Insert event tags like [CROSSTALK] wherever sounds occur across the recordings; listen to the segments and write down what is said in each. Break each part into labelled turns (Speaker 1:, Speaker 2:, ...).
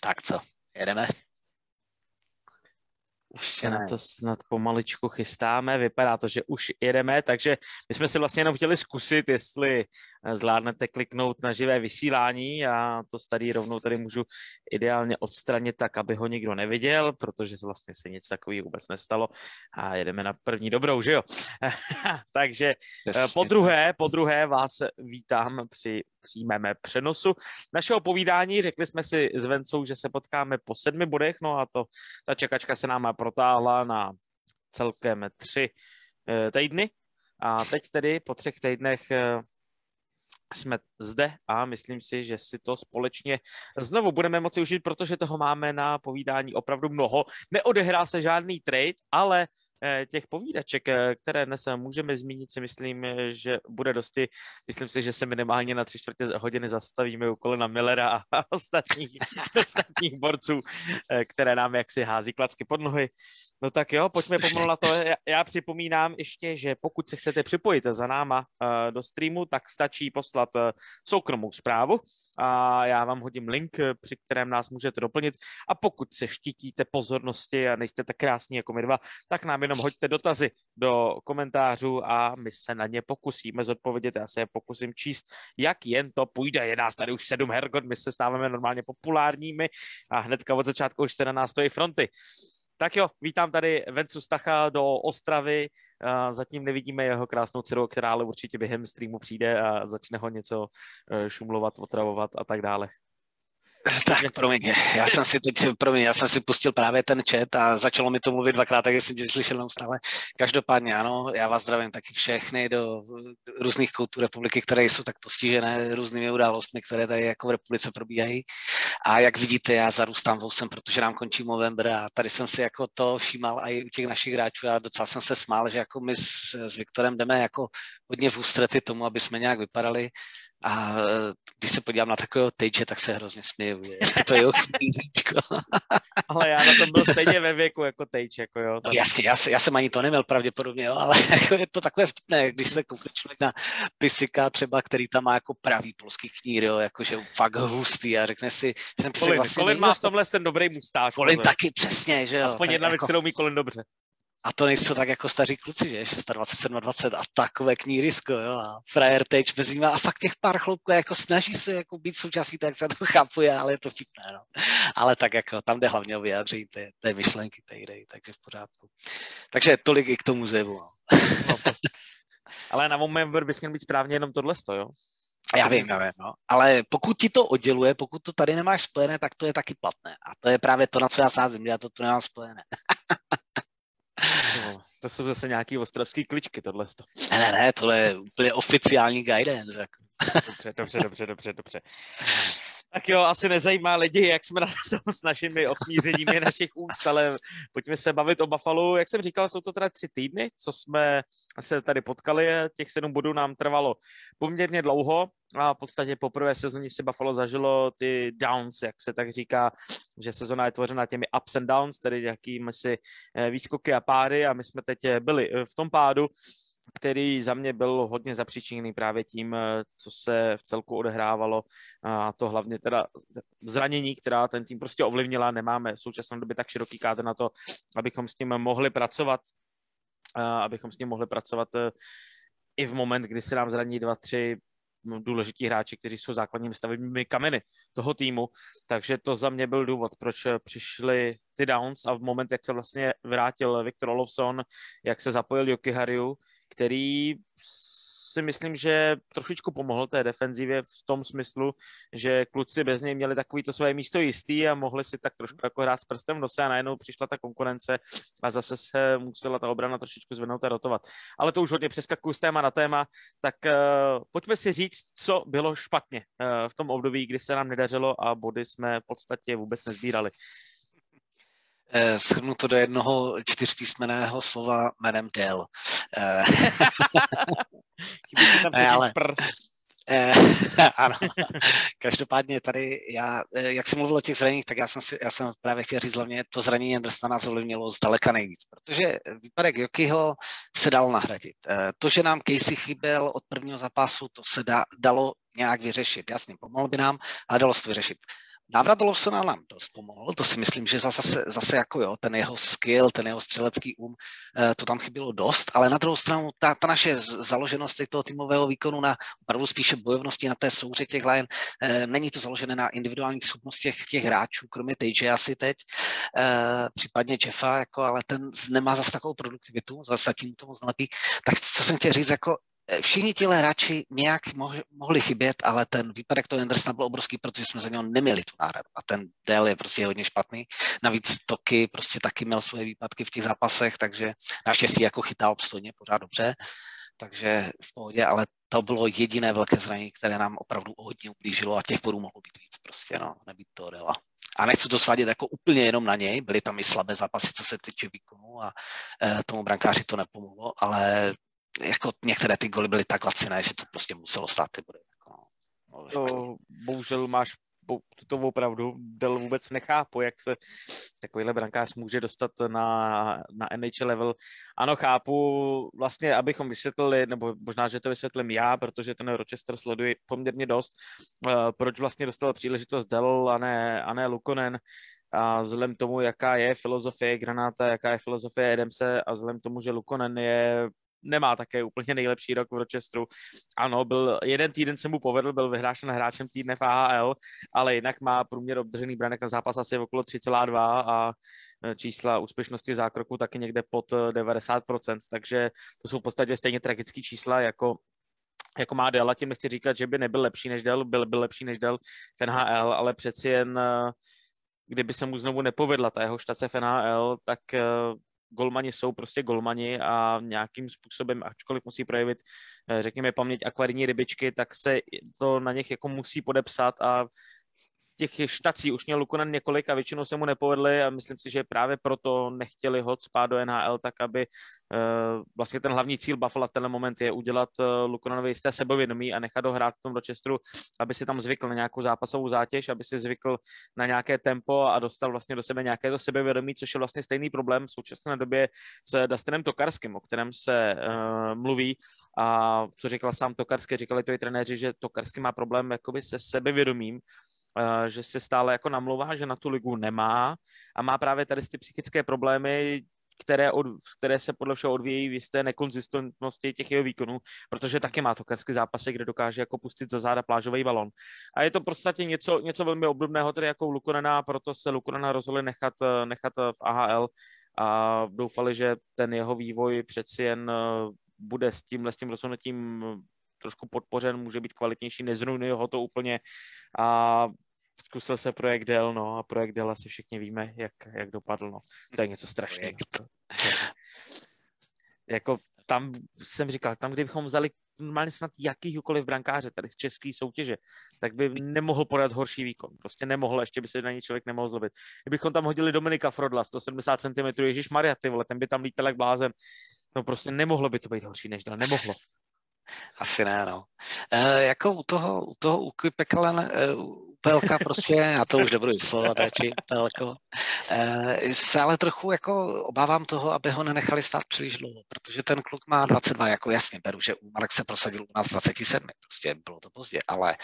Speaker 1: Tak co, jedeme?
Speaker 2: Už se na to snad pomaličku chystáme, vypadá to, že už jedeme, takže my jsme si vlastně jenom chtěli zkusit, jestli eh, zvládnete kliknout na živé vysílání a to tady rovnou tady můžu ideálně odstranit tak, aby ho nikdo neviděl, protože vlastně se nic takového vůbec nestalo a jedeme na první dobrou, že jo? [LAUGHS] takže eh, po druhé, po druhé vás vítám při přímém přenosu našeho povídání. Řekli jsme si s Vencou, že se potkáme po sedmi bodech, no a to, ta čekačka se nám protáhla na celkem tři eh, týdny. A teď tedy po třech týdnech eh, jsme zde a myslím si, že si to společně znovu budeme moci užít, protože toho máme na povídání opravdu mnoho. Neodehrá se žádný trade, ale těch povídaček, eh, které dnes můžeme zmínit, si myslím, eh, že bude dosti. Myslím si, že se minimálně na tři čtvrtě hodiny zastavíme u kolena Millera a ostatních, [LAUGHS] ostatních borců, které nám jaksi hází klacky pod nohy. No tak jo, pojďme pomalu na to. Já, já připomínám ještě, že pokud se chcete připojit za náma uh, do streamu, tak stačí poslat uh, soukromou zprávu a já vám hodím link, při kterém nás můžete doplnit a pokud se štítíte pozornosti a nejste tak krásní jako my dva, tak nám jenom hoďte dotazy do komentářů a my se na ně pokusíme zodpovědět. Já se je pokusím číst, jak jen to půjde. Je nás tady už sedm hergot, my se stáváme normálně populárními a hnedka od začátku už se na nás stojí fronty. Tak jo, vítám tady Vencu Stacha do Ostravy. Zatím nevidíme jeho krásnou dceru, která ale určitě během streamu přijde a začne ho něco eh, šumlovat, otravovat a tak dále. [LAUGHS]
Speaker 1: Tak, promiň, já jsem si teď, promiň, já jsem si pustil právě ten chat a začalo mi to mluvit dvakrát, tak jsem tě slyšel neustále. Každopádně ano, já vás zdravím taky všechny do různých koutů republiky, které jsou tak postižené různými událostmi, které tady jako v republice probíhají. A jak vidíte, já zarůstám vousem, protože nám končí november a tady jsem si jako to všímal i u těch našich hráčů a docela jsem se smál, že jako my s, s Viktorem jdeme jako hodně v ústrety tomu, aby jsme nějak vypadali a když se podívám na takového Tage, tak se hrozně směju. Je to jeho [LAUGHS]
Speaker 2: ale já na tom byl stejně ve věku jako Tage, jako jo.
Speaker 1: No, jasně, já, já, jsem ani to neměl pravděpodobně, jo, ale [LAUGHS] jako je to takové vtipné, když se koukne člověk na Pisika třeba, který tam má jako pravý polský knír, jo, jakože fakt hustý a řekne si, že
Speaker 2: ten Pisik Colin, vlastně Colin má v tomhle ten dobrý mustáž.
Speaker 1: Colin taky, přesně, že jo.
Speaker 2: Aspoň jedna věc, jako... kterou umí Colin dobře.
Speaker 1: A to nejsou tak jako staří kluci, že? 26, 27 a takové knírisko, jo? A frajer teď mezi nimi. A fakt těch pár chlopků jako snaží se jako být součástí, tak se to [LAUGHS] chápu, ale je to vtipné, no. Ale tak jako tam jde hlavně o vyjádření té, té myšlenky, té idei, takže v pořádku. Takže tolik i k tomu zevu, no.
Speaker 2: ale na moment bys měl být správně jenom tohle, jo?
Speaker 1: Já vím, já vím, no. Ale pokud ti to odděluje, pokud to tady nemáš spojené, tak to je taky platné. A to je právě to, na co já sázím, že já to tu nemám spojené. [LAUGHS]
Speaker 2: No, to jsou zase nějaký ostravský kličky, tohle.
Speaker 1: Ne, ne, ne, tohle je úplně oficiální guidance. Jako.
Speaker 2: Dobře, dobře, dobře, dobře, dobře. Tak jo, asi nezajímá lidi, jak jsme na tom s našimi oknířeními našich úst, ale pojďme se bavit o Buffalo. Jak jsem říkal, jsou to teda tři týdny, co jsme se tady potkali. Těch sedm bodů nám trvalo poměrně dlouho a v podstatě poprvé v sezóně si Buffalo zažilo ty downs, jak se tak říká, že sezona je tvořena těmi ups and downs, tedy jakými si eh, výskoky a pády a my jsme teď byli v tom pádu který za mě byl hodně zapříčiněný právě tím, eh, co se v celku odehrávalo a to hlavně teda zranění, která ten tým prostě ovlivnila. Nemáme v současné době tak široký kádr na to, abychom s tím mohli pracovat, abychom s ním mohli pracovat eh, i v moment, kdy se nám zraní dva, tři důležití hráči, kteří jsou základními stavebními kameny toho týmu, takže to za mě byl důvod, proč přišli ty downs a v moment, jak se vlastně vrátil Viktor Olofsson, jak se zapojil Joki Hariu, který si myslím, že trošičku pomohl té defenzivě v tom smyslu, že kluci bez něj měli takový to své místo jistý a mohli si tak trošku jako hrát s prstem v nose a najednou přišla ta konkurence a zase se musela ta obrana trošičku zvednout a rotovat. Ale to už hodně přeskakuju z téma na téma, tak uh, pojďme si říct, co bylo špatně uh, v tom období, kdy se nám nedařilo a body jsme v podstatě vůbec nezbírali.
Speaker 1: Eh, schrnu to do jednoho čtyřpísmeného slova jménem Dell. Eh, [LAUGHS] ale, eh, [LAUGHS] ano. Každopádně tady já, eh, jak jsem mluvil o těch zraněních, tak já jsem, si, já jsem právě chtěl říct hlavně, to zranění Andersona nás ovlivnilo zdaleka nejvíc, protože výpadek Jokyho se dal nahradit. To, že nám Casey chyběl od prvního zápasu, to se da, dalo nějak vyřešit. Jasně, pomohl by nám, ale dalo se to vyřešit. Návrat Lawsona nám dost pomohl, to si myslím, že zase, zase jako jo, ten jeho skill, ten jeho střelecký um, eh, to tam chybilo dost, ale na druhou stranu ta, ta naše založenost toho týmového výkonu na opravdu spíše bojovnosti na té souře těch Lion, eh, není to založené na individuálních schopnostech těch hráčů, kromě TJ asi teď, eh, případně Jeffa, jako, ale ten nemá zase takovou produktivitu, zase tím to moc nelepí. Tak co jsem chtěl říct, jako všichni ti hráči nějak mohli, mohli chybět, ale ten výpadek toho Andersona byl obrovský, protože jsme za něho neměli tu náhradu. A ten Dell je prostě hodně špatný. Navíc Toky prostě taky měl svoje výpadky v těch zápasech, takže naštěstí jako chytá obstojně pořád dobře. Takže v pohodě, ale to bylo jediné velké zranění, které nám opravdu hodně ublížilo a těch bodů mohlo být víc prostě, no, nebýt to Dela. A nechci to svádět jako úplně jenom na něj, byly tam i slabé zápasy, co se týče výkonu a e, tomu brankáři to nepomohlo, ale jako některé ty goly byly tak laciné, že to prostě muselo stát ty body. Jako,
Speaker 2: no, to, bohužel máš tuto opravdu Del vůbec nechápu, jak se takovýhle brankář může dostat na, na NHL level. Ano, chápu, vlastně, abychom vysvětlili, nebo možná, že to vysvětlím já, protože ten Rochester sleduje poměrně dost, uh, proč vlastně dostal příležitost Del a ne, a ne Lukonen, a vzhledem tomu, jaká je filozofie Granáta, jaká je filozofie Edemse a vzhledem tomu, že Lukonen je nemá také úplně nejlepší rok v Rochesteru. Ano, byl jeden týden se mu povedl, byl vyhrášen hráčem týdne v AHL, ale jinak má průměr obdržený branek na zápas asi okolo 3,2 a e, čísla úspěšnosti zákroku taky někde pod 90%, e, takže to jsou v podstatě stejně tragické čísla jako jako má Dell, a tím nechci říkat, že by nebyl lepší než Dell, byl, byl lepší než Dell v NHL, ale přeci jen e, kdyby se mu znovu nepovedla ta jeho štace v NHL, tak golmani jsou prostě golmani a nějakým způsobem, ačkoliv musí projevit, eh, řekněme, paměť akvarijní rybičky, tak se to na nich jako musí podepsat a těch štací už měl Lukonen několik a většinou se mu nepovedly a myslím si, že právě proto nechtěli ho spát do NHL, tak aby uh, vlastně ten hlavní cíl Buffalo v tenhle moment je udělat uh, Lukonenovi jisté sebevědomí a nechat ho hrát v tom Rochesteru, aby si tam zvykl na nějakou zápasovou zátěž, aby si zvykl na nějaké tempo a dostal vlastně do sebe nějaké to sebevědomí, což je vlastně stejný problém v současné době s Dustinem Tokarským, o kterém se uh, mluví. A co říkal sám Tokarský, říkali to i trenéři, že Tokarský má problém jakoby se sebevědomím, Eh, že se stále jako namlouvá, že na tu ligu nemá a má právě tady ty psychické problémy, které, od, které se podle všeho odvíjí v jisté nekonzistentnosti těch jeho výkonů, protože taky má to karské zápasy, kde dokáže jako pustit za záda plážový balon. A je to podstatě něco, něco velmi obdobného tedy jako Lukonena, proto se Lukonena rozhodli nechat, eh, nechat v AHL a doufali, že ten jeho vývoj přeci jen eh, bude s tímhle s tím rozhodnutím trošku podpořen, může být kvalitnější, nezrujnuje ho to úplně a zkusil se projekt Dell, no a projekt Dell asi všichni víme, jak, jak dopadl, no. To je něco strašného. [LAUGHS] jako tam jsem říkal, tam kdybychom vzali normálně snad jakýhokoliv brankáře tady z české soutěže, tak by nemohl podat horší výkon. Prostě nemohl, ještě by se na něj člověk nemohl zlobit. Kdybychom tam hodili Dominika Frodla, 170 cm, Ježíš Maria, ty vole, ten by tam lítal jak blázen. No prostě nemohlo by to být horší než dal, nemohlo.
Speaker 1: Asi ne, no. E, jako u toho, u toho u Pekalen, e, Pelka prostě, já to už nebudu vyslovovat radši, Pelko, se ale trochu jako obávám toho, aby ho nenechali stát příliš dlouho, protože ten kluk má 22, jako jasně beru, že Marek se prosadil u nás 27, prostě bylo to pozdě, ale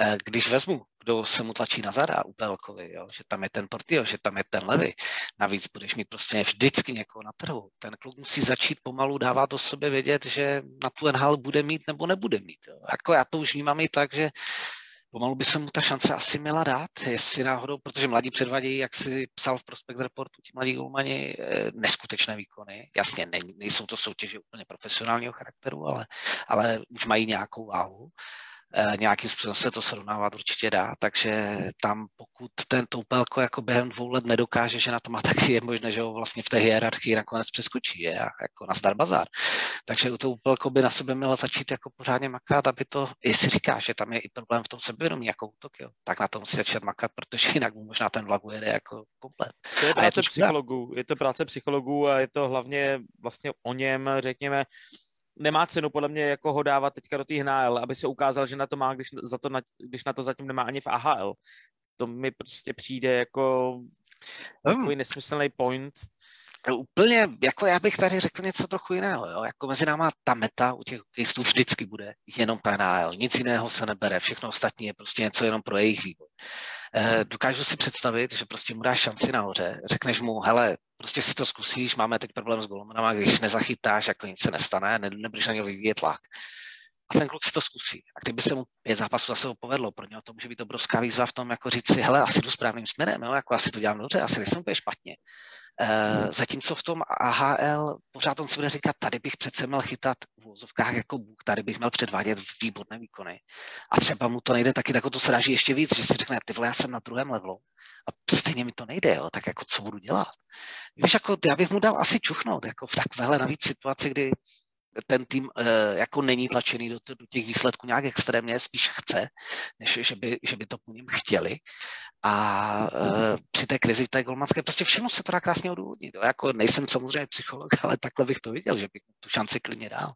Speaker 1: e, když vezmu, kdo se mu tlačí na zada u Pelkovi, jo, že tam je ten Portio, že tam je ten Levy, navíc budeš mít prostě vždycky někoho na trhu. Ten kluk musí začít pomalu dávat do sebe vědět, že na tu NHL bude mít nebo nebude mít. Jo. Jako já to už vnímám i tak, že pomalu by se mu ta šance asi měla dát, jestli náhodou, protože mladí předvadějí, jak si psal v Prospect Reportu, ti mladí golmani, eh, neskutečné výkony. Jasně, ne, nejsou to soutěže úplně profesionálního charakteru, ale, ale už mají nějakou váhu. Eh, nějakým způsobem se to srovnávat určitě dá, takže tam pokud ten Toupelko jako během dvou let nedokáže, že na to má [LAUGHS] taky je možné, že ho vlastně v té hierarchii nakonec přeskočí, je jako na Star Bazar. Takže u Toupelko by na sebe měla začít jako pořádně makat, aby to, jestli říká, že tam je i problém v tom sebevědomí jako útok, jo, tak na to musí začít makat, protože [LAUGHS] jinak mu možná ten vlak ujede jako komplet.
Speaker 2: To je práce je to psychologů, je to práce psychologů a je to hlavně vlastně o něm, řekněme, nemá cenu podle mě jako ho dávat teďka do té HNL, aby se ukázal, že na to má, když, za to, když na to zatím nemá ani v AHL. To mi prostě přijde jako takový nesmyslný point.
Speaker 1: Úplně, jako já bych tady řekl něco trochu jiného, jo? jako mezi náma ta meta u těch hokejistů vždycky bude jenom ta NHL, nic jiného se nebere, všechno ostatní je prostě něco jenom pro jejich vývoj. Eh, dokážu si představit, že prostě mu dáš šanci nahoře, řekneš mu, hele, prostě si to zkusíš, máme teď problém s golmanama, když nezachytáš, jako nic se nestane, ne, nebudeš na něho vyvíjet tlak. A ten kluk si to zkusí. A kdyby se mu pět zápasů zase povedlo, pro něho to může být obrovská výzva v tom, jako říct si, hele, asi jdu správným směrem, jo, jako asi to dělám dobře, asi nejsem úplně špatně. Uh, zatímco v tom AHL pořád on si bude říkat, tady bych přece měl chytat v vozovkách jako Bůh, tady bych měl předvádět výborné výkony. A třeba mu to nejde taky, tak to se ráží ještě víc, že si řekne, ty vole, já jsem na druhém levelu a stejně mi to nejde, jo, tak jako co budu dělat? Víš, jako já bych mu dal asi čuchnout, jako v takovéhle navíc situaci, kdy ten tým uh, jako není tlačený do, do těch výsledků nějak extrémně, spíš chce, než že by, že by to po něm chtěli. A uh, při té krizi té golmanské prostě všechno se to dá krásně odůvodnit. Jako nejsem samozřejmě psycholog, ale takhle bych to viděl, že bych tu šanci klidně dal.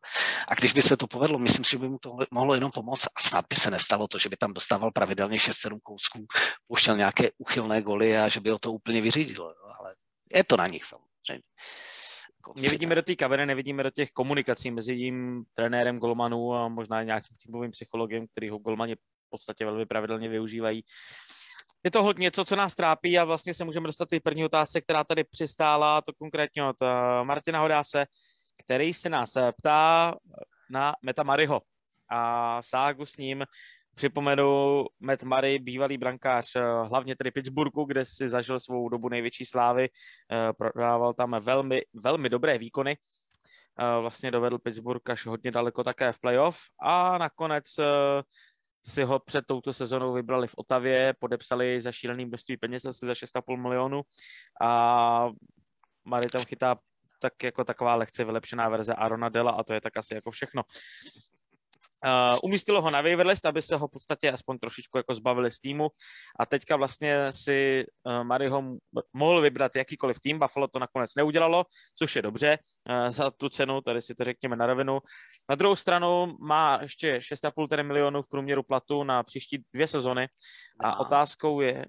Speaker 1: A když by se to povedlo, myslím si, že by mu to mohlo jenom pomoct a snad by se nestalo to, že by tam dostával pravidelně 6-7 kousků, pouštěl nějaké uchylné goly a že by ho to úplně vyřídilo. Jo. Ale je to na nich samozřejmě.
Speaker 2: Nevidíme do té kabiny, nevidíme do těch komunikací mezi tím trenérem golmanů a možná nějakým týmovým psychologem, který ho golmani v podstatě velmi pravidelně využívají. Je to hodně něco, co nás trápí a vlastně se můžeme dostat i první otázce, která tady přistála, to konkrétně od eh, Martina Hodáse, který se nás ptá na Meta Mariho a ságu s ním Připomenu Matt Murray, bývalý brankář, eh, hlavně tedy Pittsburghu, kde si zažil svou dobu největší slávy, eh, prodával tam velmi, velmi dobré výkony, eh, vlastně dovedl Pittsburgh až hodně daleko také v playoff a nakonec si ho před touto sezónou vybrali v Otavě, podepsali za šílený množství peněz, asi za 6,5 milionů a Murray tam chytá tak jako taková lehce vylepšená verze Arona Dela a to je tak asi jako všechno. Uh, umístilo ho na waiver list, aby se ho v podstatě aspoň trošičku jako zbavili z týmu a teďka vlastně si uh, Mariho mohl vybrat jakýkoliv tým, Buffalo to nakonec neudělalo, což je dobře uh, za tu cenu, tady si to řekněme na rovinu. Na druhou stranu má ještě 6,5 milionů v průměru platu na příští dvě sezony a no. otázkou je,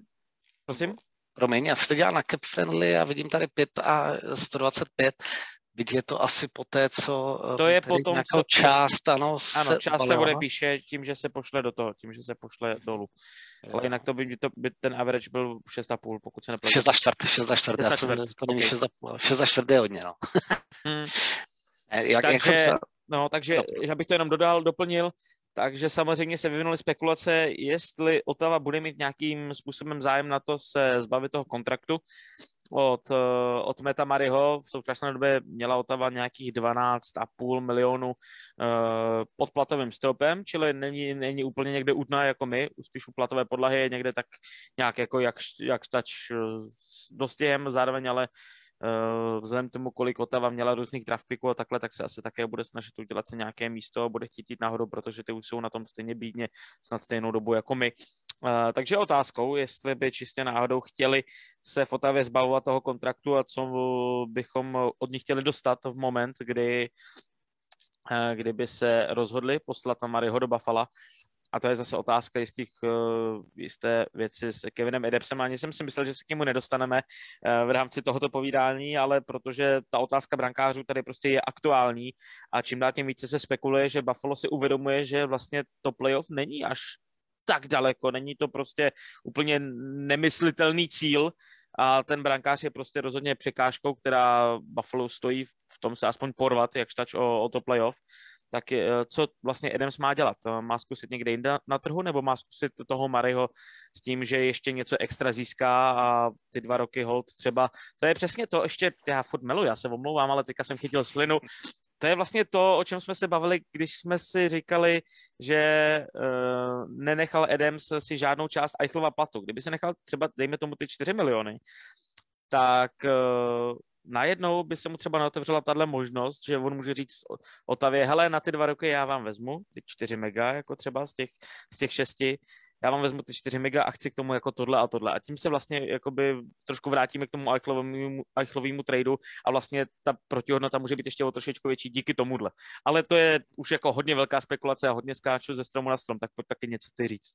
Speaker 2: prosím?
Speaker 1: Promiň, já se to dělal na Cap Friendly a vidím tady 5 a 125, Byť je to asi po té, co
Speaker 2: eh, to je potom,
Speaker 1: co, část, ano,
Speaker 2: ano se část se bude píše tím, že se pošle do toho, tím, že se pošle dolů. Ale jinak to by, to by ten average byl 6,5, pokud se nepletu.
Speaker 1: 6 za čtvrt, 6 za čtvrt, já jsem, to není 6 za, 6 za čtvrt je hodně, no. hmm. [LAUGHS]
Speaker 2: jak, takže, jak jsem se... no, takže já bych to jenom dodal, doplnil, takže samozřejmě se vyvinuly spekulace, jestli Otava bude mít nějakým způsobem zájem na to se zbavit toho kontraktu, od, eh, od Meta Mariho. V současné době měla Otava nějakých 12,5 milionů uh, pod platovým stropem, čili není, není úplně někde utná jako my, spíš u platové podlahy je někde tak nějak jako jak, jak stač eh, dostihem, zároveň ale vzhledem tomu, kolik Otava měla různých draft picků a takhle, tak se asi také bude snažit udělat se nějaké místo a bude chtít jít nahoru, protože ty už jsou na tom stejně bídně snad stejnou dobu jako my. Uh, takže otázkou, jestli by čistě náhodou chtěli se v Otavě zbavovat toho kontraktu a co bychom od nich chtěli dostat v moment, kdy uh, kdyby se rozhodli poslat Mariho do Buffalo a to je zase otázka jistých, uh, jisté věci s Kevinem Edepsem. Ani jsem si myslel, že se k němu nedostaneme uh, v rámci tohoto povídání, ale protože ta otázka brankářů tady prostě je aktuální a čím dál tím více se spekuluje, že Buffalo si uvědomuje, že vlastně to playoff není až tak daleko, není to prostě úplně nemyslitelný cíl a ten brankář je prostě rozhodně překážkou, která Buffalo stojí v tom se aspoň porvat, jak štač o, o to playoff tak je, eh, co vlastně Adams má dělat? Eh, má zkusit někde jinde na trhu, nebo má zkusit toho Maryho s tím, že ještě něco extra získá a ty dva roky hold třeba. To je přesně to, ještě, já furt melu, já se omlouvám, ale teďka jsem chytil slinu. To je vlastně to, o čem jsme se bavili, když jsme si říkali, že uh, nenechal Adams si žádnou část Eichlova platu. Kdyby se nechal třeba, dejme tomu, ty 4 miliony, tak uh, najednou by se mu třeba neotevřela tahle možnost, že on může říct Otavě, hele, na ty dva roky já vám vezmu ty 4 mega, jako třeba z těch, z těch šesti, já vám vezmu ty 4 mega a chci k tomu jako tohle a tohle. A tím se vlastně jakoby trošku vrátíme k tomu Eichlovému tradu a vlastně ta protihodnota může být ještě o trošičku větší díky tomuhle. Ale to je už jako hodně velká spekulace a hodně skáču ze stromu na strom, tak pojď taky něco ty říct.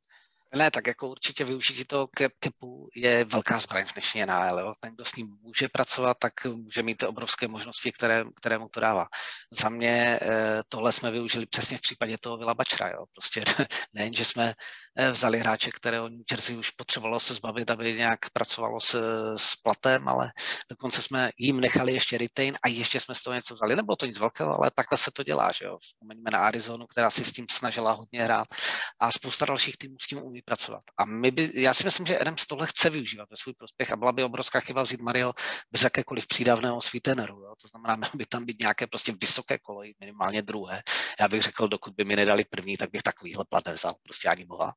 Speaker 1: Ne, tak jako určitě využití toho capu je velká zbraň v dnešní NHL. Jo. Ten, kdo s ním může pracovat, tak může mít obrovské možnosti, které, které mu to dává. Za mě eh, tohle jsme využili přesně v případě toho Vila Bačera. Jo. Prostě [LAUGHS] nejen, že jsme eh, vzali hráče, kterého New Jersey už potřebovalo se zbavit, aby nějak pracovalo s, s platem, ale dokonce jsme jim nechali ještě retain a ještě jsme z toho něco vzali. Nebylo to nic velkého, ale takhle se to dělá. Že jo. Vzpomeňme na Arizonu, která si s tím snažila hodně hrát a spousta dalších týmů s tím umí pracovat. A my by, já si myslím, že Adams tohle chce využívat ve svůj prospěch a byla by obrovská chyba vzít Mario bez jakékoliv přídavného sweeteneru. Jo? To znamená, mělo by tam být nějaké prostě vysoké kolo, minimálně druhé. Já bych řekl, dokud by mi nedali první, tak bych takovýhle plat nevzal, prostě ani boha.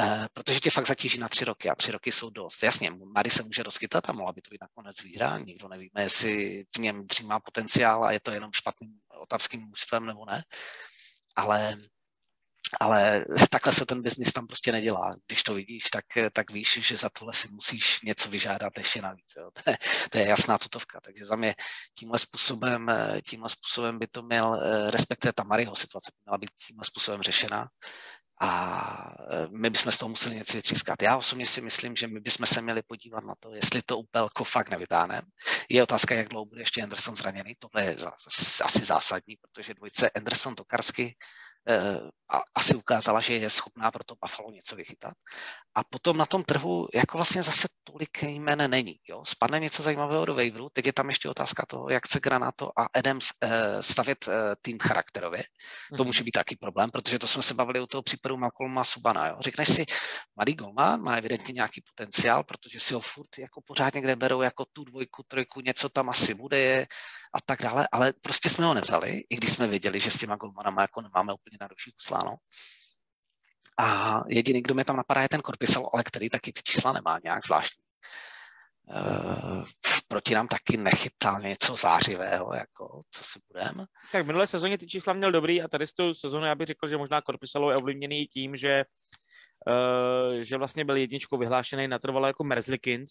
Speaker 1: E, protože tě fakt zatíží na tři roky a tři roky jsou dost. Jasně, Mari se může rozkytat a mohla by to být nakonec výhra, nikdo nevíme, jestli v něm dřímá potenciál a je to jenom špatným otavským mužstvem nebo ne. Ale ale takhle se ten biznis tam prostě nedělá. Když to vidíš, tak, tak víš, že za tohle si musíš něco vyžádat ještě navíc. Jo. To, je, to je jasná tutovka. Takže za mě tímhle způsobem, tímhle způsobem by to měl, respektive ta Mariho situace by měla být tímhle způsobem řešena a my bychom z toho museli něco vytřískat. Já osobně si myslím, že my bychom se měli podívat na to, jestli to Upelko fakt nevytáhneme. Je otázka, jak dlouho bude ještě Anderson zraněný. Tohle je asi zásadní, protože dvojice Anderson Tokarsky Eh, a asi ukázala, že je schopná pro to Buffalo něco vychytat. A potom na tom trhu jako vlastně zase tolik jmen není. Jo? Spadne něco zajímavého do waiveru, teď je tam ještě otázka toho, jak chce Granato a Adams eh, stavět eh, tým charakterově. To mhm. může být taky problém, protože to jsme se bavili u toho případu Malcolma Subana. Jo? Řekneš si, mladý golman má evidentně nějaký potenciál, protože si ho furt jako pořád někde berou jako tu dvojku, trojku, něco tam asi bude, je, a tak dále, ale prostě jsme ho nevzali, i když jsme věděli, že s těma golmanama jako nemáme úplně na duši usláno. A jediný, kdo mě tam napadá, je ten Korpisel, ale který taky ty čísla nemá nějak zvláštní. Uh, proti nám taky nechytal něco zářivého, jako co si budeme.
Speaker 2: Tak v minulé sezóně ty čísla měl dobrý a tady z tou sezónu já bych řekl, že možná Korpisalo je ovlivněný tím, že že vlastně byl jedničkou vyhlášený natrvalo jako Merzlikins,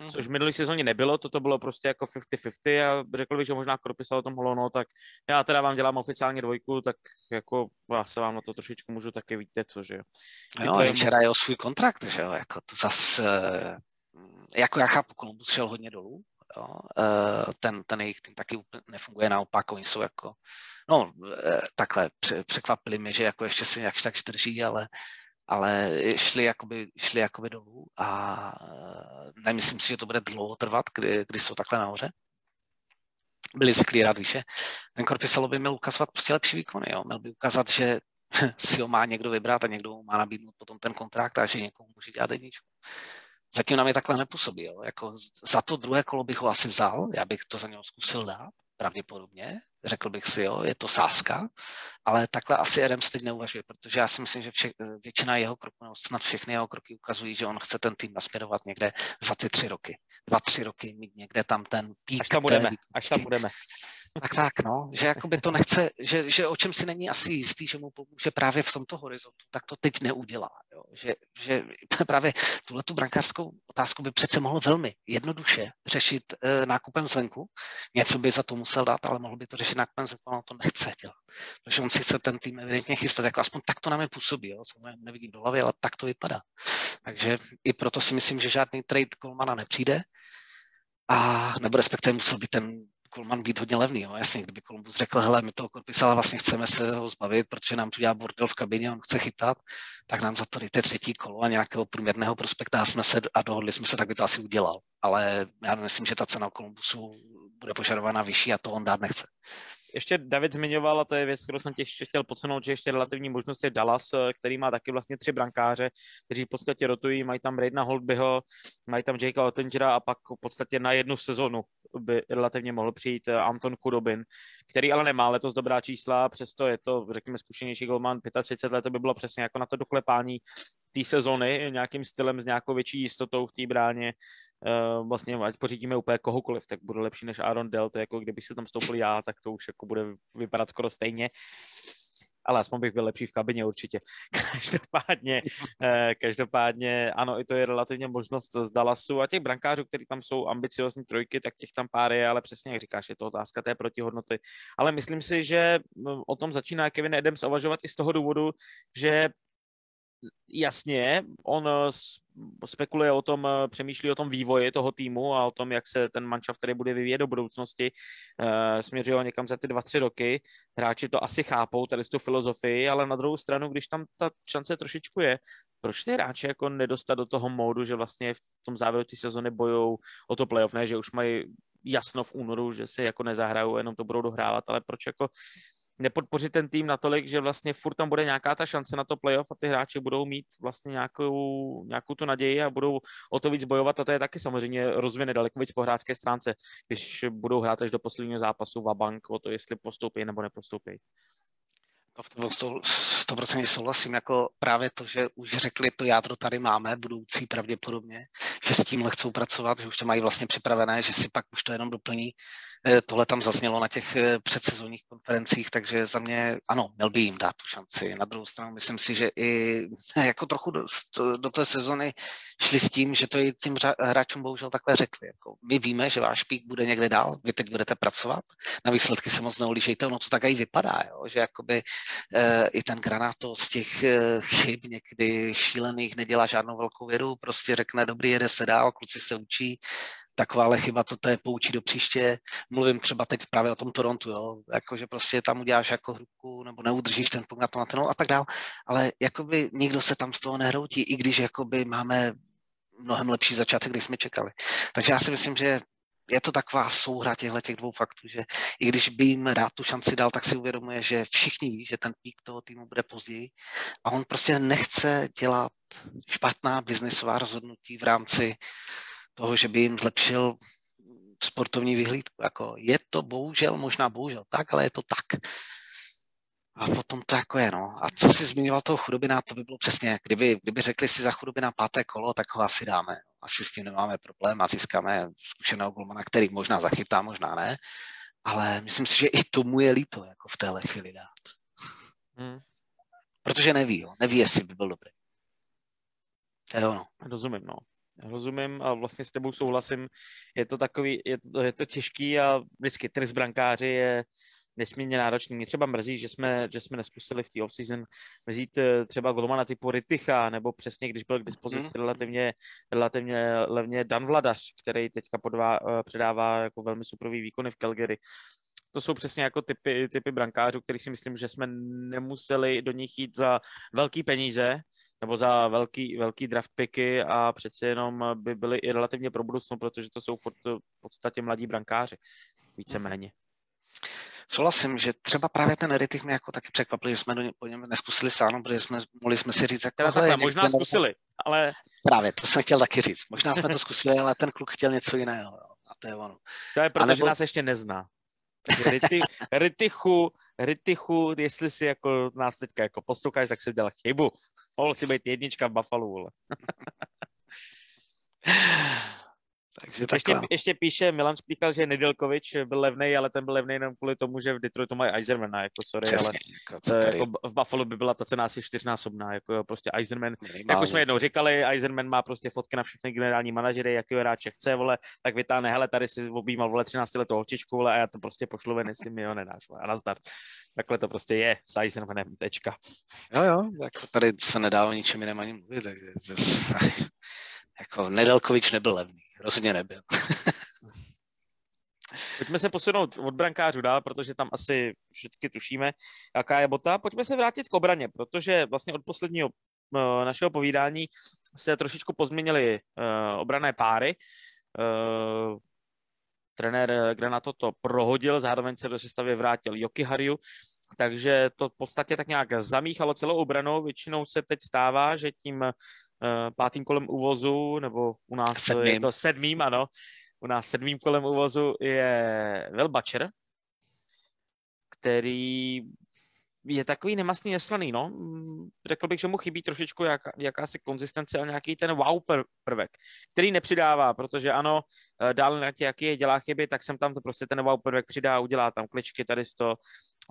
Speaker 2: mm. což v minulý sezóně nebylo, toto bylo prostě jako 50-50 a řekl bych, že možná Kropisal o tom holo, no tak já teda vám dělám oficiálně dvojku, tak jako já se vám na to trošičku můžu taky víte, co, že
Speaker 1: jo. Jo, včera je o svůj kontrakt, že jo, jako to zas, eh, jako já chápu, Columbus šel hodně dolů, jo, eh, ten, ten jejich tým taky úplně nefunguje naopak, oni jsou jako, no takhle, překvapili mě, že jako ještě si jakž tak drží, ale ale šli jakoby, šli jakoby dolů a nemyslím si, že to bude dlouho trvat, kdy, kdy jsou takhle nahoře. Byli zvyklí rád výše. Ten Korpisalo by měl ukazovat prostě lepší výkony. Jo. Měl by ukázat, že [LAUGHS] si ho má někdo vybrat a někdo má nabídnout potom ten kontrakt a že někomu může dělat jedničku. Zatím na mě takhle nepůsobí. Jo. Jako za to druhé kolo bych ho asi vzal, já bych to za něho zkusil dát, pravděpodobně, řekl bych si, jo, je to sázka, ale takhle asi Adams teď neuvažuje, protože já si myslím, že vše, většina jeho kroků, nebo snad všechny jeho kroky ukazují, že on chce ten tým nasměrovat někde za ty tři roky. Dva, tři roky mít někde tam ten pík.
Speaker 2: Až tam budeme, až tam budeme.
Speaker 1: Tak tak, no, že jakoby to nechce, že, že o čem si není asi jistý, že mu pomůže právě v tomto horizontu, tak to teď neudělá. Jo. Že, že [LAUGHS] právě tuhle tu brankářskou otázku by přece mohl velmi jednoduše řešit e, nákupem zvenku. Něco by za to musel dát, ale mohl by to řešit nákupem zvenku, ale on to nechce dělat. Protože on si chce ten tým evidentně chystat, jako aspoň tak to na mě působí, jo. nevidím do hlavy, ale tak to vypadá. Takže i proto si myslím, že žádný trade Kolmana nepřijde, a nebo respektive musel by ten Kulman být hodně levný. Jo. Jasně, kdyby Kolumbus řekl, hele, my toho Korpisala vlastně chceme se ho zbavit, protože nám tu dělá bordel v kabině, on chce chytat, tak nám za to dejte třetí kolo a nějakého průměrného prospekta jsme se a dohodli jsme se, tak by to asi udělal. Ale já myslím, že ta cena Kolumbusu bude požadovaná vyšší a to on dát nechce
Speaker 2: ještě David zmiňoval, a to je věc, kterou jsem tě ještě chtěl podsunout, že ještě relativní možnost je Dallas, eh, který má taky vlastně tři brankáře, kteří v podstatě rotují, mají tam Raidna Holtbyho, mají tam Jakea Ottengera a pak v podstatě na jednu sezonu by relativně mohl přijít eh, Anton Kudobin, který ale nemá letos dobrá čísla, přesto je to, řekněme, zkušenější golman, 35 let, to by bylo přesně jako na to doklepání té sezony nějakým stylem s nějakou větší jistotou v té bráně. Uh, vlastně ať pořídíme úplně kohokoliv, tak bude lepší než Aaron Dell, to je jako kdyby se tam stoupil já, tak to už jako bude vypadat skoro stejně ale aspoň bych byl lepší v kabině určitě. [LAUGHS] Každopádně, eh, každopádně ano, i to je relativně možnost z Dallasu a těch brankářů, kteří tam jsou ambiciozní trojky, tak těch tam pár je, ale přesně jak říkáš, je to otázka té protihodnoty. Ale myslím si, že mm, o tom začíná Kevin Adams uvažovat i z toho důvodu, že jasně, on spekuluje o tom, přemýšlí o tom vývoji toho týmu a o tom, jak se ten manšaft který bude vyvíjet do budoucnosti. Směřuje ho někam za ty dva, tři roky. Hráči to asi chápou, tady tu filozofii, ale na druhou stranu, když tam ta šance trošičku je, proč ty hráči jako nedostat do toho módu, že vlastně v tom závěru té sezony bojou o to playoff, ne, že už mají jasno v únoru, že si jako nezahrajou, jenom to budou dohrávat, ale proč jako nepodpořit ten tým natolik, že vlastně furt tam bude nějaká ta šance na to playoff a ty hráči budou mít vlastně nějakou, nějakou tu naději a budou o to víc bojovat a to je taky samozřejmě rozvine daleko víc po hráčské stránce, když budou hrát až do posledního zápasu v bank o to, jestli postoupí nebo nepostoupí.
Speaker 1: No v tom 100% souhlasím, jako právě to, že už řekli, to jádro tady máme, budoucí pravděpodobně, že s tímhle chcou pracovat, že už to mají vlastně připravené, že si pak už to jenom doplní. Eh, tohle tam zaznělo na těch eh, předsezonních konferencích, takže za mě ano, měl by jim dát tu šanci. Na druhou stranu myslím si, že i jako trochu do, do té sezony šli s tím, že to i těm hráčům bohužel takhle řekli. Jako, my víme, že váš pík bude někde dál, vy teď budete pracovat, na výsledky se moc neulížejte, ono to tak i vypadá, jo? že jakoby e, i ten Granato z těch e, chyb někdy šílených nedělá žádnou velkou vědu, prostě řekne, dobrý, jede se dál, kluci se učí, takováhle chyba to je poučí do příště. Mluvím třeba teď právě o tom Torontu, jo, jako, že prostě tam uděláš jako hrubku nebo neudržíš ten punkt na to na a tak dál, ale jakoby nikdo se tam z toho nehroutí, i když jakoby máme mnohem lepší začátek, když jsme čekali. Takže já si myslím, že je to taková souhra těchto těch dvou faktů, že i když by jim rád tu šanci dal, tak si uvědomuje, že všichni ví, že ten pík toho týmu bude později a on prostě nechce dělat špatná biznesová rozhodnutí v rámci toho, že by jim zlepšil sportovní vyhlídku. Jako je to bohužel, možná bohužel tak, ale je to tak. A potom to jako je, no. A co si zmiňoval toho chudobina, to by bylo přesně, kdyby, kdyby řekli si za chudobina páté kolo, tak ho asi dáme. Asi s tím nemáme problém a získáme zkušeného golmana, který možná zachytá, možná ne. Ale myslím si, že i tomu je líto, jako v téhle chvíli dát. Hmm. Protože neví, jo. neví, jestli by byl dobrý. To je ono.
Speaker 2: Rozumím, no. Rozumím a vlastně s tebou souhlasím. Je to takový, je to, je to těžký a vždycky trest brankáři je nesmírně náročný. Mě třeba mrzí, že jsme, že jsme neskusili v té off-season vzít eh, třeba golmana typu Ritycha, nebo přesně, když byl k dispozici mm-hmm. relativně, relativně levně Dan Vladař, který teďka podvá, eh, předává jako velmi superový výkony v Calgary. To jsou přesně jako typy, typy brankářů, který si myslím, že jsme nemuseli do nich jít za velký peníze, nebo za velký, velký draft picky a přeci jenom by byly i relativně pro budoucnost, protože to jsou v podstatě mladí brankáři, víceméně.
Speaker 1: Souhlasím, že třeba právě ten Eritich mě jako taky překvapil, že jsme do ně, po něm neskusili sáhnout, protože jsme, mohli jsme si říct, jako,
Speaker 2: takhle, možná zkusili, ale...
Speaker 1: Právě, to jsem chtěl taky říct. Možná jsme to zkusili, ale ten kluk chtěl něco jiného. Jo. A to je ono.
Speaker 2: To je proto, nebo... že nás ještě nezná. Rity, Ritychu, Ritychu, jestli si jako nás teďka jako posloucháš, tak si udělal chybu. Mohl si být jednička v Buffalo. [LAUGHS] Takže ještě, ještě píše, Milan Špíkal, že Nedělkovič byl levný, ale ten byl levný jenom kvůli tomu, že v Detroitu mají Eisermana, jako sorry, Přesně, ale jako, to, jako v Buffalo by byla ta cena asi čtyřnásobná, jako prostě Eiserman, jak už jsme jednou říkali, Eiserman má prostě fotky na všechny generální manažery, jaký hráče chce, vole, tak vytáhne, hele, tady si objímal, vole, 13 letou holčičku, vole, a já to prostě pošlu ven, jestli mi ho nedáš, vole, a nazdar. Takhle to prostě je s Eisermanem, tečka.
Speaker 1: Jo, jo, jako tady se nedá o ničem jiném ani mluvit, takže jako Nedelkovič nebyl levný rozhodně nebyl. [LAUGHS]
Speaker 2: Pojďme se posunout od brankářů dál, protože tam asi vždycky tušíme, jaká je bota. Pojďme se vrátit k obraně, protože vlastně od posledního uh, našeho povídání se trošičku pozměnily uh, obrané páry. Uh, trenér Granato to prohodil, zároveň se do sestavy vrátil Joki Hariu, takže to v podstatě tak nějak zamíchalo celou obranou. Většinou se teď stává, že tím Eh, pátým kolem úvozu, nebo u nás sedmým. je to sedmým, ano. U nás sedmým kolem úvozu je Will Butcher, který je takový nemastný, neslaný, no. Řekl bych, že mu chybí trošičku jak, jakási konzistence a nějaký ten wow prvek, který nepřidává, protože ano, eh, dál na tě, jaký je, dělá chyby, tak jsem tam to prostě ten wow prvek přidá, udělá tam kličky, tady to.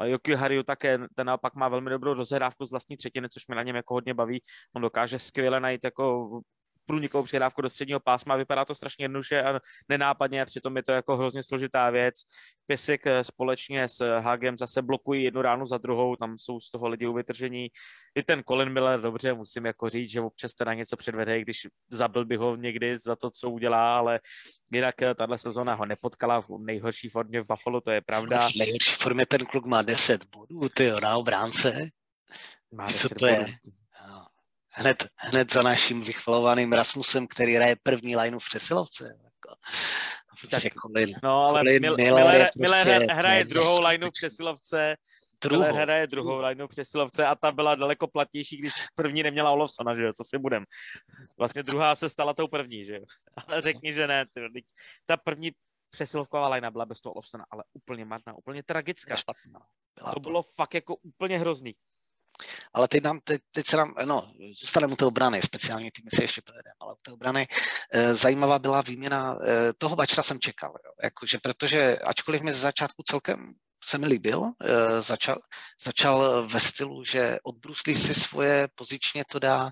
Speaker 2: Yoki Hariu také, ten naopak má velmi dobrou rozehrávku z vlastní třetiny, což mě na něm jako hodně baví. On dokáže skvěle najít jako průnikovou přihrávku do středního pásma, vypadá to strašně jednoduše a nenápadně a přitom je to jako hrozně složitá věc. Pisek eh, společně s Hagem zase blokují jednu ránu za druhou, tam jsou z toho lidi uvytržení. I ten Colin Miller, dobře, musím jako říct, že občas teda něco předvede, když zabil by ho někdy za to, co udělá, ale jinak eh, tahle sezóna ho nepotkala v nejhorší formě v Buffalo, to je pravda.
Speaker 1: V nejhorší formě ten kluk má 10 bodů, ty na obránce. Má co to bodů. je? Hned, hned za naším vychvalovaným Rasmusem, který hraje první lineu v přesilovce. Jako,
Speaker 2: prostě tak, Colin, no, ale Colin Miller, Miller, je prostě, Miller hraje druhou lineu v přesilovce, druhou. Miller hraje druhou lineu přesilovce a ta byla daleko platnější, když první neměla Olofsona, že jo, co si budem. Vlastně druhá se stala tou první, že jo. [LAUGHS] Ale řekni, že ne, tyjo. ta první přesilovková linea byla bez toho Olofsona, ale úplně matná, úplně tragická. Byla to bylo fakt jako úplně hrozný.
Speaker 1: Ale teď, nám, teď, teď se nám, no, zůstaneme u té obrany, speciálně tým si ještě projedeme, ale u té obrany e, zajímavá byla výměna, e, toho bačra jsem čekal, jo, jakože, protože ačkoliv mi ze začátku celkem se mi líbil. Eh, začal, začal ve stylu, že odbruslí si svoje, pozičně to dá,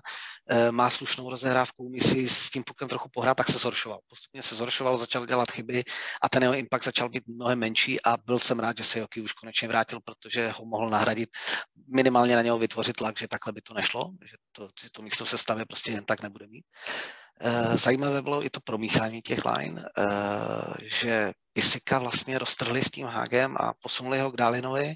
Speaker 1: eh, má slušnou rozehrávku, umí si s tím pukem trochu pohrát, tak se zhoršoval. Postupně se zhoršoval, začal dělat chyby a ten jeho impact začal být mnohem menší a byl jsem rád, že se Joky už konečně vrátil, protože ho mohl nahradit, minimálně na něho vytvořit tlak, že takhle by to nešlo, že to, že to místo se stavě prostě jen tak nebude mít. Eh, zajímavé bylo i to promíchání těch line, že Pisika vlastně roztrhli s tím Hágem a posunuli ho k Dálinovi,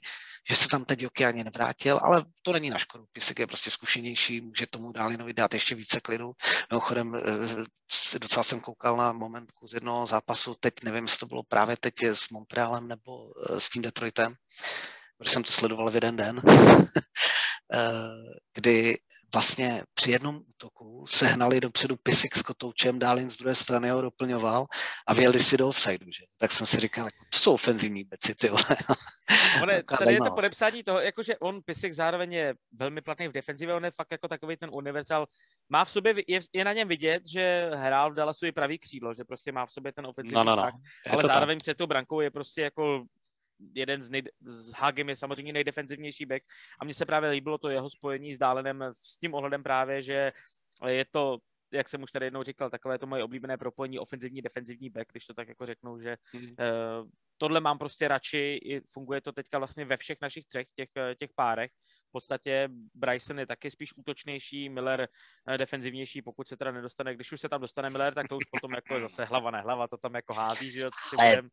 Speaker 1: že se tam teď Joky ani nevrátil, ale to není na škodu. Pisik je prostě zkušenější, může tomu Dálinovi dát ještě více klidu. Mimochodem, eh, docela jsem koukal na momentku z jednoho zápasu, teď nevím, jestli to bylo právě teď s Montrealem nebo eh, s tím Detroitem, protože jsem to sledoval v jeden den, [LAUGHS] eh, kdy vlastně při jednom útoku se hnali dopředu Pisik s Kotoučem, Dálin z druhé strany ho doplňoval a vyjeli si do offsideu, že? Tak jsem si říkal, jako, to jsou ofenzivní beci, ty vole.
Speaker 2: One, tady je to podepsání toho, jakože on Pisik zároveň je velmi platný v defenzivě, on je fakt jako takový ten univerzál. Má v sobě, je, je na něm vidět, že hrál v Dallasu i pravý křídlo, že prostě má v sobě ten ofenzivní no, no, no. ale zároveň tak. před tou brankou je prostě jako jeden z, nej, s Hagem je samozřejmě nejdefenzivnější back a mně se právě líbilo to jeho spojení s Dálenem s tím ohledem právě, že je to jak jsem už tady jednou říkal, takové to moje oblíbené propojení ofenzivní, defenzivní back, když to tak jako řeknu, že mm. uh, tohle mám prostě radši, funguje to teďka vlastně ve všech našich třech těch, eh, těch párech. V podstatě Bryson je taky spíš útočnější, Miller uh, defenzivnější, pokud se teda nedostane, když už se tam dostane Miller, tak to už potom jako zase hlava nehlava, to tam jako hází, že jo. Co si
Speaker 1: budem...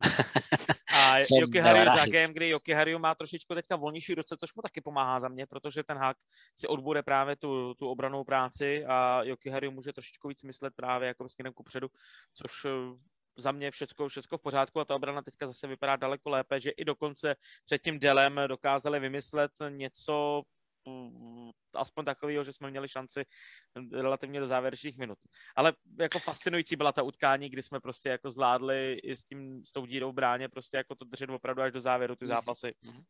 Speaker 1: [LAUGHS]
Speaker 2: A [LAUGHS] Joki Harry za game, kdy Joki Harry má trošičku teďka volnější ruce, což mu taky pomáhá za mě, protože ten hák si odbude právě tu, tu obranou práci a Joki Harry může trošičku víc myslet právě jako směrem kupředu, což eh, za mě všecko, všecko v pořádku a ta obrana teďka zase vypadá daleko lépe, že i dokonce před tím delem dokázali vymyslet něco Mm, aspoň takového, že jsme měli šanci relativně do závěrečných minut. Ale jako fascinující byla ta utkání, kdy jsme prostě jako zvládli i s, tím, s tou dírou bráně prostě jako to držet opravdu až do závěru ty mhm. zápasy. Mm-hmm.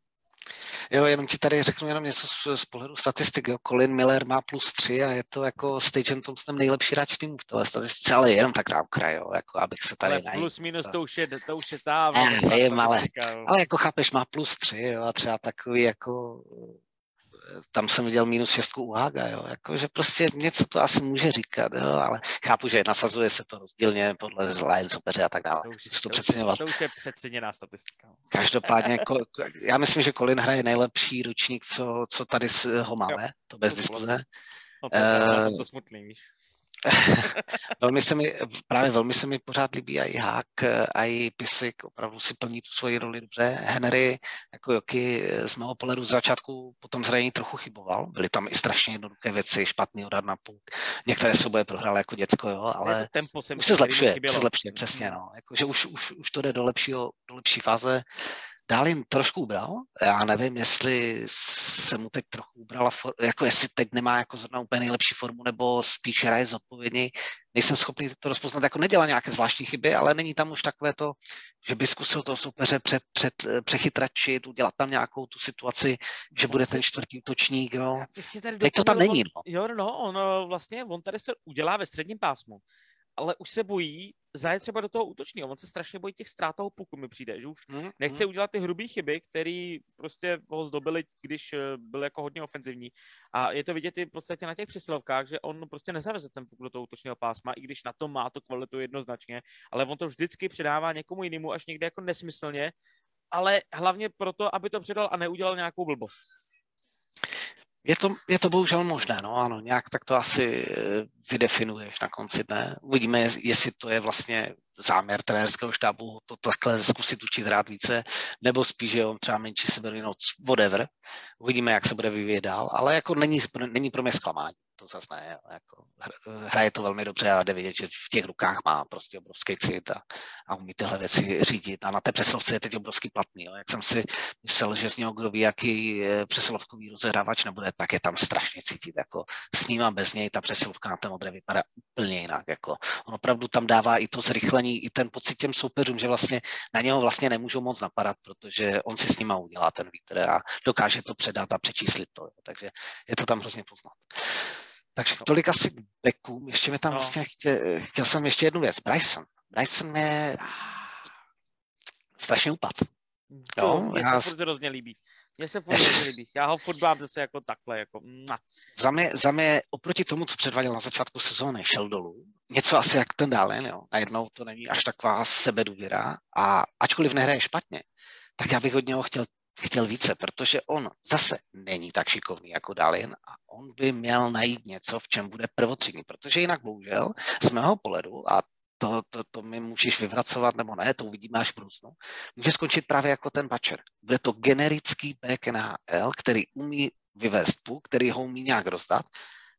Speaker 1: Jo, jenom ti tady řeknu jenom něco z, z pohledu statistik. Jo. Colin Miller má plus 3 a je to jako s Tajem Thompsonem nejlepší hráč týmu v tohle statistice, ale jenom tak na okraj, jo, jako abych se tady
Speaker 2: ale plus minus to už je, to už je ta,
Speaker 1: ne, ale, ale jako chápeš, má plus 3 jo, a třeba takový jako tam jsem viděl minus šestku u Haga, jo, jako, že prostě něco to asi může říkat, jo, ale chápu, že nasazuje se to rozdílně podle line soupeře a tak dále. To už,
Speaker 2: to, to, přeceňovat. to už je přeceněná statistika.
Speaker 1: Každopádně, [LAUGHS] jako, já myslím, že Colin hraje nejlepší ručník, co, co tady ho máme, jo. to bez diskuze.
Speaker 2: No, to, uh, to smutný, víš. [LAUGHS]
Speaker 1: velmi se mi, právě velmi se mi pořád líbí i Hák, i Pisik, opravdu si plní tu svoji roli dobře. Henry, jako Joky z mého pohledu z začátku potom zranění trochu chyboval. Byly tam i strašně jednoduché věci, špatný odhad na puk. Některé souboje prohrál jako děcko, jo, ale tempo už se zlepšuje, se zlepšuje, přesně, no. Jako, že už, už, už to jde do, lepšího, do lepší fáze. Dálin trošku ubral. Já nevím, jestli se mu teď trochu ubrala, for, jako jestli teď nemá jako zrovna úplně nejlepší formu, nebo spíš hraje zodpovědně. Nejsem schopný to rozpoznat, jako nedělá nějaké zvláštní chyby, ale není tam už takové to, že by zkusil toho soupeře před, před, přechytračit, udělat tam nějakou tu situaci, že bude ten čtvrtý útočník, jo. Teď to tam není, no.
Speaker 2: Jo, no, on vlastně, on tady to udělá ve středním pásmu ale už se bojí zajet třeba do toho útočního. On se strašně bojí těch ztrát toho puku, mi přijde, že už mm, nechce mm. udělat ty hrubé chyby, které prostě ho zdobily, když eh, byl jako hodně ofenzivní. A je to vidět i v podstatě na těch přesilovkách, že on prostě nezaveze ten puk do toho útočního pásma, i když na to má tu kvalitu jednoznačně, ale on to vždycky předává někomu jinému až někde jako nesmyslně, ale hlavně proto, aby to předal a neudělal nějakou blbost.
Speaker 1: Je to, je to bohužel možné, no ano, nějak tak to asi eh, vydefinuješ na konci dne. Uvidíme, jestli to je vlastně záměr trenérského štábu to takhle zkusit učit hrát více, nebo spíš, že on třeba menší seberinoc, whatever. Uvidíme, jak se bude vyvíjet dál, ale jako není, není pro mě zklamání to zase ne. Jako, [LAUGHS] hraje to velmi dobře a jde vidět, že v těch rukách má prostě obrovský cit a, a umí tyhle věci řídit. A na té přeslovce je teď obrovský platný. Jo. Jak jsem si myslel, že z něho kdo ví, jaký přeslovkový rozehrávač nebude, tak je tam strašně cítit. Jako s ním a bez něj ta přesilovka na té modré vypadá úplně jinak. Jako. On opravdu tam dává i to zrychlení, i ten pocit těm soupeřům, že vlastně na něho vlastně nemůžou moc napadat, protože on si s nima udělá ten vítr a dokáže to předat a přečíslit to. Jo. Takže je to tam hrozně poznat. Takže tolik asi k Beckům. Ještě mi tam no. vlastně chtěl, chtěl jsem ještě jednu věc. Bryson. Bryson je strašně upad.
Speaker 2: Jo, mně já... se furt hrozně líbí. Mně se furt hrozně líbí. Já ho furt mám zase jako takhle. Jako...
Speaker 1: Za, mě, za mě oproti tomu, co předváděl na začátku sezóny, šel dolů. Něco asi jak ten dále, jo. Najednou to není až taková sebedůvěra. A ačkoliv nehraje špatně, tak já bych od něho chtěl chtěl více, protože on zase není tak šikovný jako Dalin a on by měl najít něco, v čem bude prvotřídní, protože jinak bohužel z mého pohledu, a to, to, to mi můžeš vyvracovat nebo ne, to uvidíme až v budoucnu, může skončit právě jako ten Bačer. Bude to generický back NHL, který umí vyvést puk, který ho umí nějak rozdat,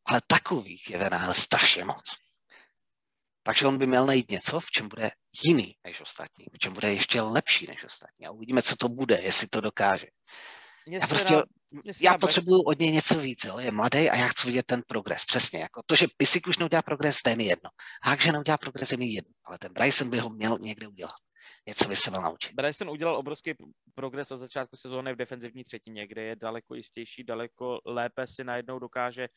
Speaker 1: ale takových je v strašně moc. Takže on by měl najít něco, v čem bude jiný než ostatní, v čem bude ještě lepší než ostatní. A uvidíme, co to bude, jestli to dokáže. já prostě, rád, já potřebuju od něj něco víc, jo. je mladý a já chci vidět ten progres, přesně. Jako to, že Pisik už neudělá progres, to je mi jedno. Hák, že neudělá progres, je mi jedno. Ale ten Bryson by ho měl někde udělat. Něco by se měl naučit.
Speaker 2: Bryson udělal obrovský progres od začátku sezóny v defenzivní třetině, kde je daleko jistější, daleko lépe si najednou dokáže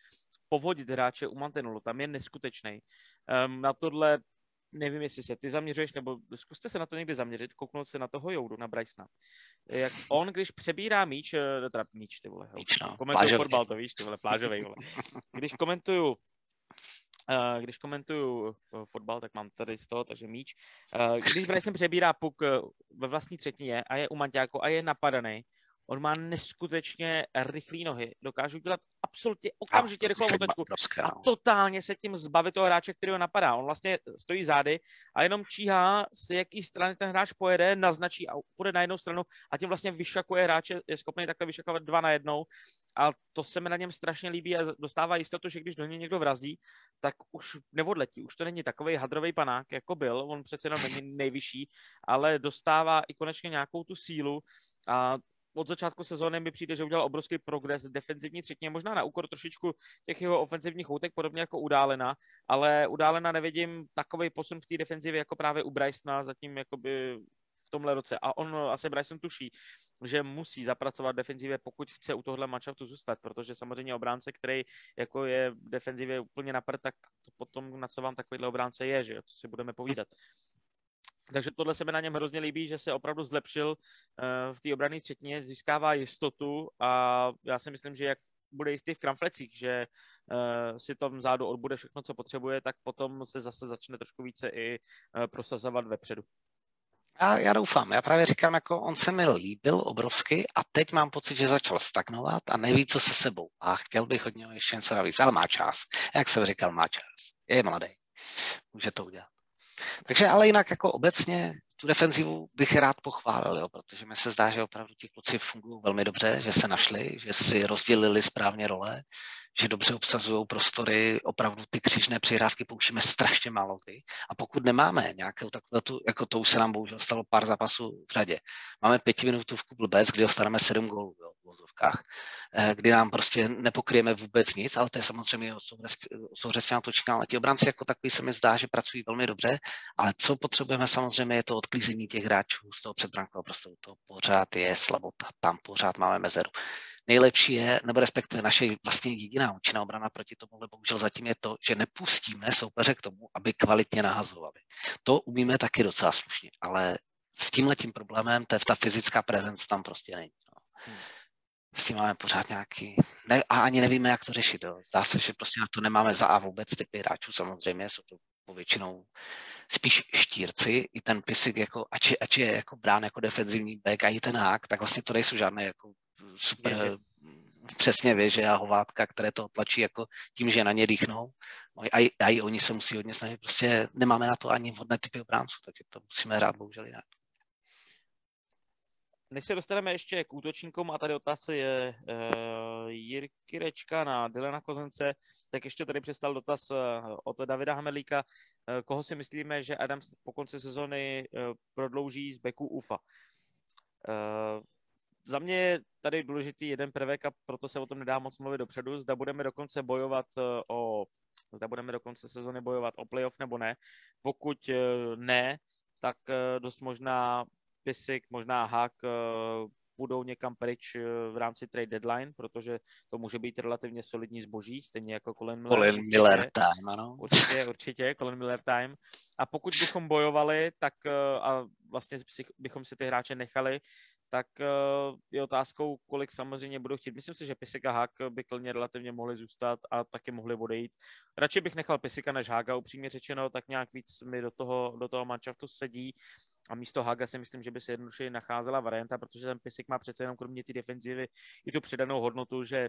Speaker 2: povodit hráče u mantinulu. Tam je neskutečný. Um, na tohle nevím, jestli se ty zaměřuješ, nebo zkuste se na to někdy zaměřit, kouknout se na toho Joudu, na Brysona. Jak on, když přebírá míč, eh, teda míč, ty vole, míč, no, komentuju fotbal, to víš, ty vole, plážovej, vole. Když komentuju Uh, když komentuju uh, fotbal, tak mám tady z toho, takže míč. Když Bryson přebírá puk ve vlastní třetině a je u Manťáku a je napadaný, On má neskutečně rychlé nohy, dokáže udělat absolutně okamžitě rychlou otočku a no. totálně se tím zbavit toho hráče, který ho napadá. On vlastně stojí zády a jenom číhá, z jaký strany ten hráč pojede, naznačí a půjde na jednu stranu a tím vlastně vyšakuje hráče, je schopný takhle vyšakovat dva na jednou a to se mi na něm strašně líbí a dostává jistotu, že když do něj někdo vrazí, tak už neodletí. Už to není takový hadrový panák, jako byl, on přece jenom není nejvyšší, ale dostává i konečně nějakou tu sílu a od začátku sezóny mi přijde, že udělal obrovský progres defenzivní třetině, možná na úkor trošičku těch jeho ofenzivních útek, podobně jako událena, ale událena nevidím takový posun v té defenzivě jako právě u Brysona zatím jakoby v tomhle roce. A on asi Bryson tuší, že musí zapracovat defenzivě, pokud chce u tohle manšaftu zůstat, protože samozřejmě obránce, který jako je v defenzivě úplně napr, tak to potom na co vám takovýhle obránce je, že jo, co si budeme povídat. Takže tohle se mi na něm hrozně líbí, že se opravdu zlepšil uh, v té obrané třetině, získává jistotu a já si myslím, že jak bude jistý v kramflecích, že uh, si tam zádu odbude všechno, co potřebuje, tak potom se zase začne trošku více i uh, prosazovat vepředu.
Speaker 1: Já, já doufám, já právě říkám, jako on se mi líbil obrovsky a teď mám pocit, že začal stagnovat a neví, co se sebou. A chtěl bych od něho ještě něco navíc, ale má čas. Jak jsem říkal, má čas. Je mladý. Může to udělat. Takže ale jinak jako obecně tu defenzivu bych rád pochválil, jo, protože mi se zdá, že opravdu ti kluci fungují velmi dobře, že se našli, že si rozdělili správně role, že dobře obsazují prostory, opravdu ty křížné přihrávky pouštíme strašně málo kdy. A pokud nemáme nějakou takovou, tu, jako to už se nám bohužel stalo pár zápasů v řadě, máme pětiminutovku blbec, kdy dostaneme sedm gólů jo, v vozovkách, eh, kdy nám prostě nepokryjeme vůbec nic, ale to je samozřejmě souřestně točka, ale ti obránci jako takový se mi zdá, že pracují velmi dobře, ale co potřebujeme samozřejmě je to odklízení těch hráčů z toho předbrankového prostoru. To pořád je slabota, tam pořád máme mezeru. nejlepší je, nebo respektive naše vlastně jediná účinná obrana proti tomu, ale bohužel zatím je to, že nepustíme soupeře k tomu, aby kvalitně nahazovali. To umíme taky docela slušně, ale s tímhle tím problémem, to je ta fyzická prezence tam prostě není. No. Hmm. S tím máme pořád nějaký, ne, a ani nevíme, jak to řešit. Jo. Zdá se, že prostě na to nemáme za A vůbec typy hráčů, samozřejmě jsou to povětšinou spíš štírci, i ten Pisik, jako, ač, je, ač je jako brán jako defenzivní back a i ten hák, tak vlastně to nejsou žádné jako super, Ježi. přesně věže a hovátka, které to tlačí jako tím, že na ně dýchnou. A i, a i oni se musí hodně snažit, prostě nemáme na to ani vhodné typy obránců, takže to musíme hrát bohužel jinak.
Speaker 2: Než se dostaneme ještě k útočníkům a tady otázka je uh, Jirky Rečka na Dylena Kozence, tak ještě tady přestal dotaz uh, od Davida Hamelíka. Uh, koho si myslíme, že Adams po konci sezony uh, prodlouží z beku UFA? Uh, za mě je tady důležitý jeden prvek a proto se o tom nedá moc mluvit dopředu. Zda budeme dokonce bojovat o, zda budeme do konce sezony bojovat o playoff nebo ne. Pokud ne, tak dost možná Pisik, možná Hak eh, budou někam pryč eh, v rámci trade deadline, protože to může být relativně solidní zboží, stejně jako Colin Miller.
Speaker 1: Colin určitě, Miller time, ano.
Speaker 2: Určitě, určitě, Colin Miller time. A pokud bychom bojovali, tak eh, a vlastně bychom si ty hráče nechali, tak je otázkou, kolik samozřejmě budou chtít. Myslím si, že Pisik a Hák by klidně relativně mohli zůstat a taky mohli odejít. Radši bych nechal Pisika než Hága, upřímně řečeno, tak nějak víc mi do toho, do toho manšaftu sedí. A místo Haga si myslím, že by se jednoduše nacházela varianta, protože ten Pisik má přece jenom kromě té defenzivy i tu předanou hodnotu, že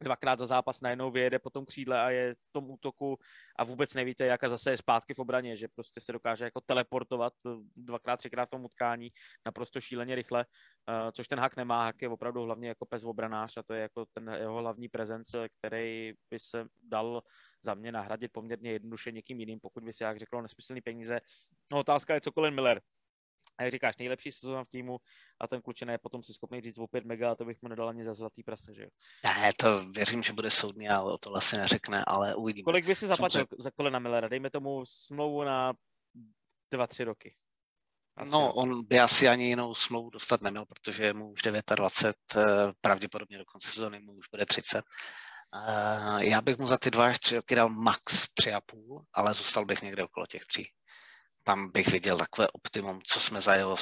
Speaker 2: dvakrát za zápas najednou vyjede po tom křídle a je v tom útoku a vůbec nevíte, jaká zase je zpátky v obraně, že prostě se dokáže jako teleportovat dvakrát, třikrát v tom utkání naprosto šíleně rychle, uh, což ten hak nemá, hak je opravdu hlavně jako pes obranář a to je jako ten jeho hlavní prezence, který by se dal za mě nahradit poměrně jednoduše někým jiným, pokud by si jak řekl nesmyslný peníze. No otázka je, co Miller. A jak říkáš, nejlepší sezóna v týmu a ten klučený je potom si schopný říct o 5 mega a to bych mu nedal ani za zlatý prase, že jo?
Speaker 1: Ne, to věřím, že bude soudný, ale o to asi neřekne, ale uvidíme.
Speaker 2: Kolik by si zaplatil Samozřejmě. za Colina Millera? Dejme tomu smlouvu na 2-3 roky.
Speaker 1: No, on by asi ani jinou smlouvu dostat neměl, protože je mu už 29, eh, pravděpodobně do konce sezóny mu už bude 30. Uh, já bych mu za ty dva až tři roky dal max tři a půl, ale zůstal bych někde okolo těch tří. Tam bych viděl takové optimum, co jsme za jeho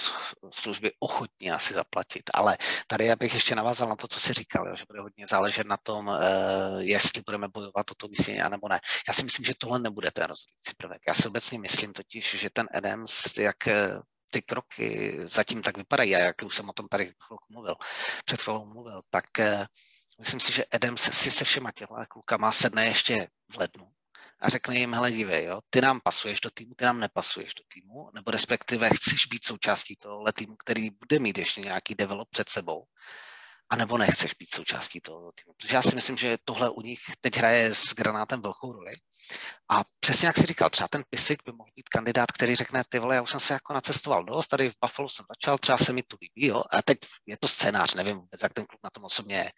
Speaker 1: služby ochotní asi zaplatit. Ale tady já bych ještě navázal na to, co jsi říkal, jo, že bude hodně záležet na tom, uh, jestli budeme bojovat o to místě, nebo ne. Já si myslím, že tohle nebude ten rozhodující prvek. Já si obecně myslím totiž, že ten Adams, jak eh, ty kroky zatím tak vypadají, a jak už jsem o tom tady mluvil, před chvilou mluvil, tak uh, Myslím si, že Adams si se všema těma klukama sedne ještě v lednu a řekne jim, hele dívej, jo, ty nám pasuješ do týmu, ty nám nepasuješ do týmu, nebo respektive chceš být součástí tohohle týmu, který bude mít ještě nějaký develop před sebou anebo nechceš být součástí toho týmu. Protože já si myslím, že tohle u nich teď hraje s granátem velkou roli. A přesně jak si říkal, třeba ten Pisik by mohl být kandidát, který řekne, ty vole, já už jsem se jako nacestoval dost, tady v Buffalo jsem začal, třeba se mi tu líbí, jo, a teď je to scénář, nevím vůbec, jak ten klub na tom osobně je.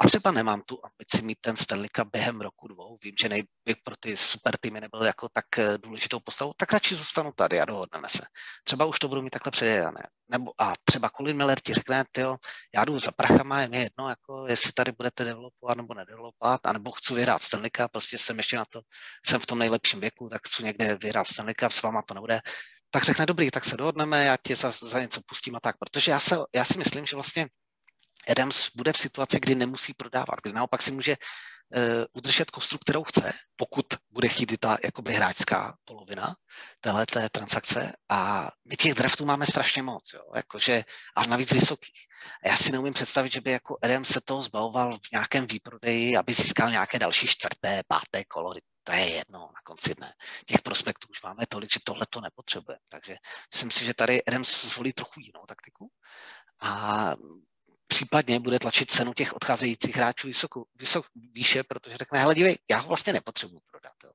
Speaker 1: A třeba nemám tu ambici mít ten Stanley Cup během roku dvou, vím, že nejbych pro ty super týmy nebyl jako tak eh, důležitou postavou, tak radši zůstanu tady a dohodneme se. Třeba už to budu mít takhle předjedané. Nebo a třeba Colin Miller ti řekne, tyjo, já jdu za prachama, je mi jedno, jako jestli tady budete developovat nebo nedevelopovat, anebo chci vyhrát Stanley Cup, prostě jsem ještě na to, jsem v tom nejlepším věku, tak chci někde vyhrát Stanley Cup, s váma to nebude tak řekne, dobrý, tak se dohodneme, já tě za, za něco pustím a tak. Protože já, se, já si myslím, že vlastně Adams bude v situaci, kdy nemusí prodávat, kdy naopak si může uh, udržet kostru, kterou chce, pokud bude chtít ta jakoby hráčská polovina téhle transakce. A my těch draftů máme strašně moc, jo, jakože, a navíc vysokých. A já si neumím představit, že by jako Adams se toho zbavoval v nějakém výprodeji, aby získal nějaké další čtvrté, páté kolo. To je jedno na konci dne. Těch prospektů už máme tolik, že tohle to nepotřebujeme. Takže myslím si, že tady Adams zvolí trochu jinou taktiku. A případně bude tlačit cenu těch odcházejících hráčů vysoko, vysok, výše, protože řekne, hele dívej, já ho vlastně nepotřebuji prodat. Jo.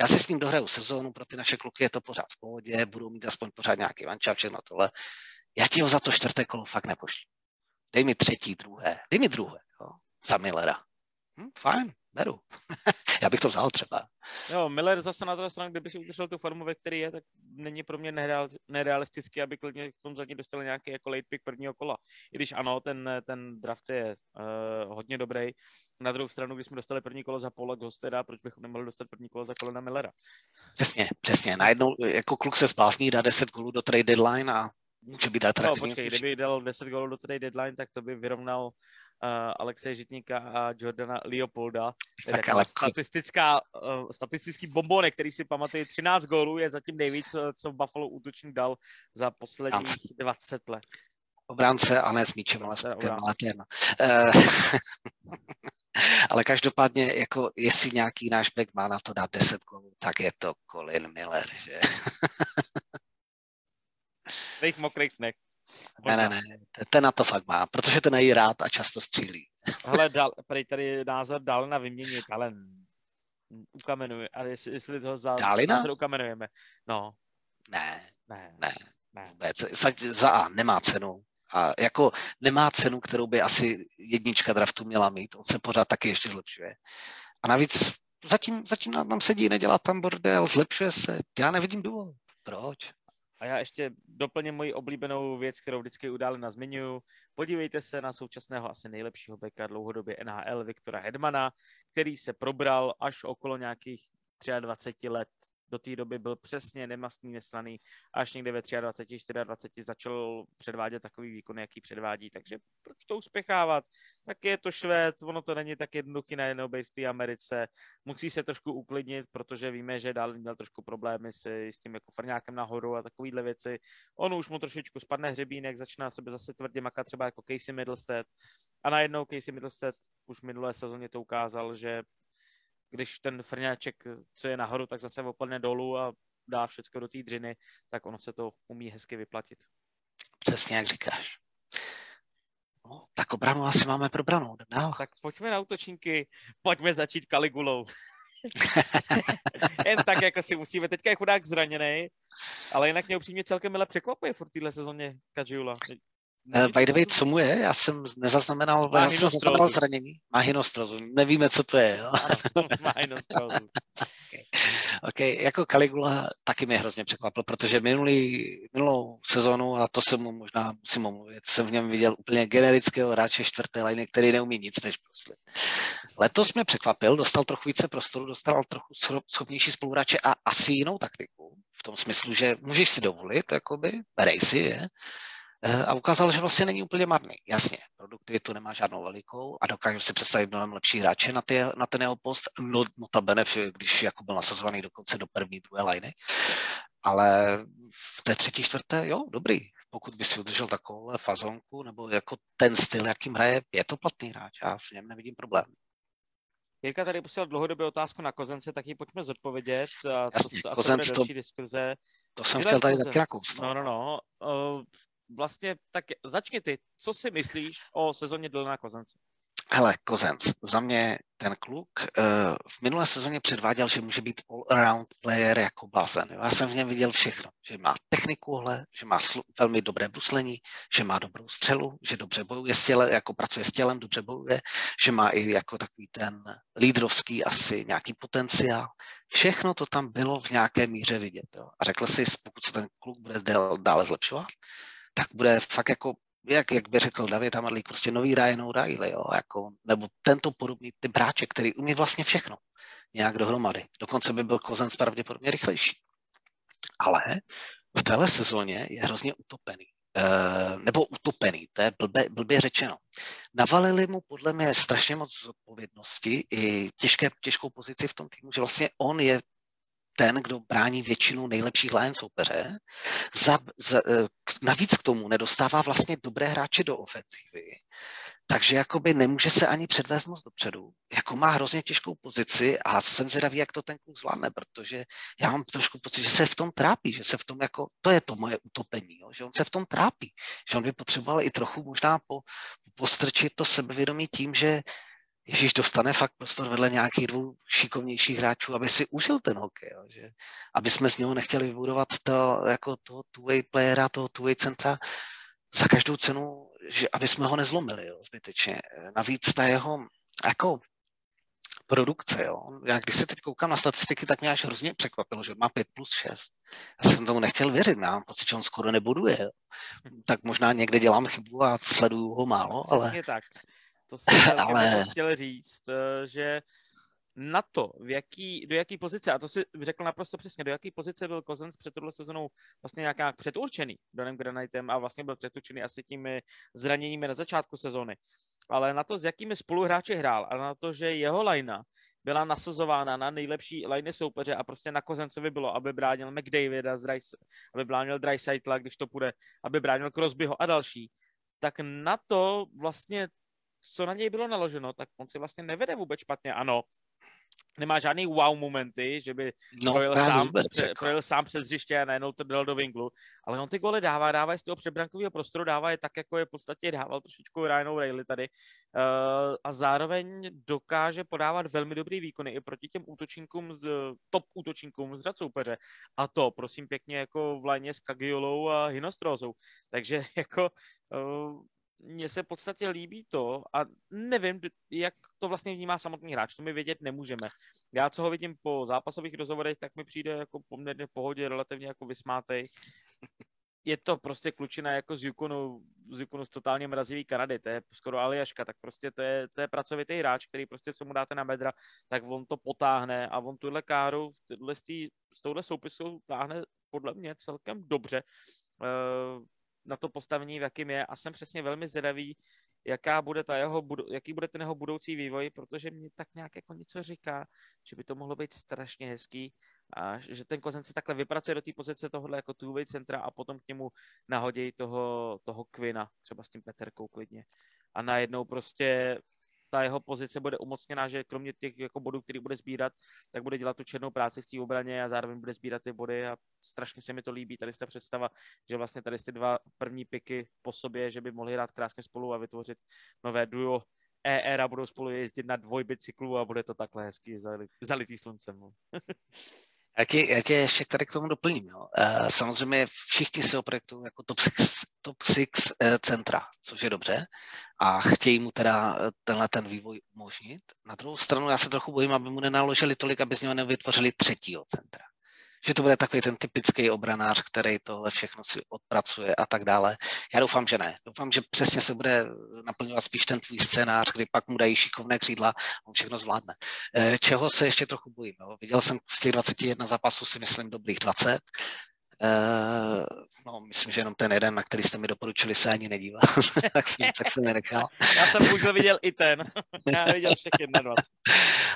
Speaker 1: Já si s ním dohraju sezónu, pro ty naše kluky je to pořád v pohodě, budou mít aspoň pořád nějaký vančák, všechno tohle. Já ti ho za to čtvrté kolo fakt nepošlu. Dej mi třetí, druhé. Dej mi druhé, jo, za Millera. Hm, fajn, beru. [LAUGHS] já bych to vzal třeba.
Speaker 2: Jo, Miller zase na druhé straně, kdyby si udržel tu formu, ve které je, tak není pro mě nereal, nerealistický, aby klidně k tomu zatím dostal nějaký jako late pick prvního kola. I když ano, ten, ten draft je uh, hodně dobrý. Na druhou stranu, když jsme dostali první kolo za Paula Gosteda, proč bychom nemohli dostat první kolo za Colina Millera?
Speaker 1: Přesně, přesně. Najednou jako kluk se zblázní, dá 10 golů do trade deadline a může být atraktivní.
Speaker 2: No, počkej, kdyby dal 10 gólů do trade deadline, tak to by vyrovnal Alexeje Žitníka a Jordana Leopolda. Je taková statistická, uh, statistický bombonek, který si pamatuje 13 gólů, je zatím nejvíc, co Buffalo útočník dal za posledních 20 let.
Speaker 1: Obránce a ne s míčem, ale s. Uh, [LAUGHS] ale každopádně, jako jestli nějaký náš back má na to dát 10 gólů, tak je to Colin Miller, že? [LAUGHS]
Speaker 2: Těch mokrých sneh.
Speaker 1: Ne, ne, ne, ten na to fakt má, protože ten je rád a často střílí.
Speaker 2: Hele, [LAUGHS] dal, tady, tady názor dál na vyměnit, ale ukamenuje, ale jestli, jestli toho za,
Speaker 1: Dálina?
Speaker 2: ukamenujeme. No.
Speaker 1: Ne,
Speaker 2: ne,
Speaker 1: ne, ne. Vůbec. Za, za A nemá cenu. A jako nemá cenu, kterou by asi jednička draftu měla mít. On se pořád taky ještě zlepšuje. A navíc zatím, zatím nám sedí, nedělá tam bordel, zlepšuje se. Já nevidím důvod. Proč?
Speaker 2: A já ještě doplním moji oblíbenou věc, kterou vždycky udále na zmiňuju. Podívejte se na současného asi nejlepšího beka dlouhodobě NHL Viktora Hedmana, který se probral až okolo nějakých 23 let do té doby byl přesně nemastný, neslaný, až někde ve 23, 24 začal předvádět takový výkon, jaký předvádí. Takže proč to uspěchávat? Tak je to švéd, ono to není tak jednoduchý najednou být v té Americe. Musí se trošku uklidnit, protože víme, že dál měl trošku problémy s, s tím jako frňákem nahoru a takovýhle věci. On už mu trošičku spadne hřebínek, začíná sebe zase tvrdě makat třeba jako Casey Middlestead. A najednou Casey Middlestead už minulé sezóně to ukázal, že když ten frňáček, co je nahoru, tak zase opadne dolů a dá všechno do té dřiny, tak ono se to umí hezky vyplatit.
Speaker 1: Přesně jak říkáš. No, tak obranu asi máme probranou. Dál.
Speaker 2: Tak pojďme na útočníky, pojďme začít Kaligulou. [LAUGHS] Jen tak, jako si musíme. Teďka je chudák zraněný, ale jinak mě upřímně celkem milé překvapuje v téhle sezóně Kajula.
Speaker 1: Uh, by the way, co mu je? Já jsem nezaznamenal, já jsem zaznamenal zranění. Má hynostrozu. Nevíme, co to je. Jo?
Speaker 2: Má hynostrozu.
Speaker 1: okay. [LAUGHS] OK, jako Caligula taky mě hrozně překvapil, protože minulý, minulou sezonu, a to jsem mu možná musím omluvit, jsem v něm viděl úplně generického hráče čtvrté liny, který neumí nic než proslit. Letos mě překvapil, dostal trochu více prostoru, dostal trochu schopnější spoluhráče a asi jinou taktiku. V tom smyslu, že můžeš si dovolit, jakoby, berej si je, a ukázal, že vlastně není úplně marný. Jasně, produktivitu nemá žádnou velikou a dokážu si představit mnohem lepší hráče na, ty, na ten jeho post, no, notabene, když jako byl nasazovaný dokonce do první, druhé liny. Ale v té třetí, čtvrté, jo, dobrý. Pokud by si udržel takovou fazonku, nebo jako ten styl, jakým hraje, je to platný hráč. Já v něm nevidím problém.
Speaker 2: Jirka tady posílal dlouhodobě otázku na Kozence, tak ji pojďme zodpovědět. A to
Speaker 1: Jasně, asi Kozenc to, diskuze. To jsem chtěl tady taky nakousnout.
Speaker 2: No, no, no. Vlastně tak začni ty. Co si myslíš o sezóně Dylana Kozence?
Speaker 1: Hele, Kozenc, za mě ten kluk uh, v minulé sezóně předváděl, že může být all-around player jako blázen. Já jsem v něm viděl všechno, že má techniku, hle, že má slu- velmi dobré bruslení, že má dobrou střelu, že dobře bojuje s tělem, jako pracuje s tělem, dobře bojuje, že má i jako takový ten lídrovský asi nějaký potenciál. Všechno to tam bylo v nějaké míře vidět. Jo. A řekl si, pokud se ten kluk bude dále zlepšovat, tak bude fakt jako, jak, jak by řekl David Amadlík, prostě nový Ryan O'Reilly, jo, jako, nebo tento podobný typ hráče, který umí vlastně všechno nějak dohromady. Dokonce by byl Kozenc pravděpodobně rychlejší. Ale v téhle sezóně je hrozně utopený. Uh, nebo utopený, to je blbě, blbě řečeno. Navalili mu podle mě strašně moc zodpovědnosti i těžké, těžkou pozici v tom týmu, že vlastně on je ten, kdo brání většinu nejlepších line soupeře. Za, za, eh, navíc k tomu nedostává vlastně dobré hráče do ofenzívy. Takže jakoby nemůže se ani předvést moc dopředu. Jako má hrozně těžkou pozici a jsem zvědavý, jak to ten kluk zvládne, protože já mám trošku pocit, že se v tom trápí, že se v tom jako, to je to moje utopení, jo, že on se v tom trápí, že on by potřeboval i trochu možná po, postrčit to sebevědomí tím, že Ježíš dostane fakt prostor vedle nějakých dvou šikovnějších hráčů, aby si užil ten hokej, jo, že aby jsme z něho nechtěli vybudovat to, jako toho two-way playera, toho two-way centra za každou cenu, že aby jsme ho nezlomili jo, zbytečně. Navíc ta jeho, jako produkce. Jo. Já když se teď koukám na statistiky, tak mě až hrozně překvapilo, že má 5 plus 6. Já jsem tomu nechtěl věřit, já mám pocit, že on skoro nebuduje. Jo. Tak možná někde dělám chybu a sleduju ho málo,
Speaker 2: Přesně
Speaker 1: ale...
Speaker 2: Tak. To jsem [LAUGHS] ale... chtěl říct, eh, že na to, v jaký, do jaký pozice, a to si řekl naprosto přesně, do jaký pozice byl Kozens před tohle sezonou vlastně nějak předurčený Donem Granitem a vlastně byl předurčený asi těmi zraněními na začátku sezóny. Ale na to, s jakými spoluhráči hrál a na to, že jeho lajna byla nasazována na nejlepší liny soupeře a prostě na Kozencovi bylo, aby bránil McDavida, aby bránil Dreisaitla, když to půjde, aby bránil Crosbyho a další, tak na to vlastně co na něj bylo naloženo, tak on si vlastně nevede vůbec špatně. Ano, nemá žádný wow momenty, že by no, projel, sám, vůbec, pře, jako. projel sám přes hřiště a najednou to dal do vinglu, ale on ty gole dává, dává je z toho předbrankového prostoru, dává je tak, jako je v podstatě dával trošičku Ryanou Rayleigh tady uh, a zároveň dokáže podávat velmi dobrý výkony i proti těm útočníkům, z, top útočníkům z řad soupeře a to, prosím pěkně, jako v lajně s Kagiolou a Hinostrozou, takže [LAUGHS] jako uh, mně se v podstatě líbí to a nevím, jak to vlastně vnímá samotný hráč, to my vědět nemůžeme. Já, co ho vidím po zápasových rozhovorech, tak mi přijde jako poměrně v pohodě, relativně jako vysmátej. Je to prostě klučina jako z Yukonu, z Yukonu z totálně mrazivý Kanady, to je skoro Aliaška, tak prostě to je, to je pracovitý hráč, který prostě, co mu dáte na medra, tak on to potáhne a on tuhle káru s touhle soupisou táhne podle mě celkem dobře. Uh, na to postavení, v jakým je a jsem přesně velmi zvědavý, jaká bude ta jeho, jaký bude ten jeho budoucí vývoj, protože mě tak nějak jako něco říká, že by to mohlo být strašně hezký a že ten Kozen se takhle vypracuje do té pozice tohohle jako two centra a potom k němu nahodí toho, toho Kvina, třeba s tím Peterkou klidně. A najednou prostě ta jeho pozice bude umocněná, že kromě těch jako bodů, který bude sbírat, tak bude dělat tu černou práci v té obraně a zároveň bude sbírat ty body a strašně se mi to líbí. Tady se představa, že vlastně tady ty dva první piky po sobě, že by mohli hrát krásně spolu a vytvořit nové duo ER a budou spolu jezdit na dvojbicyklu a bude to takhle hezky zalitý sluncem. [LAUGHS]
Speaker 1: Já tě, já tě ještě tady k tomu doplním. Jo. Uh, samozřejmě všichni si oprojektují jako top six, top six uh, centra, což je dobře a chtějí mu teda eh, tenhle ten vývoj umožnit. Na druhou stranu já se trochu bojím, aby mu nenaložili tolik, aby z něho nevytvořili třetího centra že to bude takový ten typický obranář, který tohle všechno si odpracuje a tak dále. Já doufám, že ne. Doufám, že přesně se bude naplňovat spíš ten tvůj scénář, kdy pak mu dají šikovné křídla a on všechno zvládne. Eh, čeho se ještě trochu bojím? Jo? Viděl jsem z těch 21 zápasů si myslím dobrých 20. Uh, no, myslím, že jenom ten jeden, na který jste mi doporučili, se ani nedíval, [LAUGHS] tak, jsem, tak jsem nenechal.
Speaker 2: Já jsem už viděl i ten, [LAUGHS] já viděl všech 21.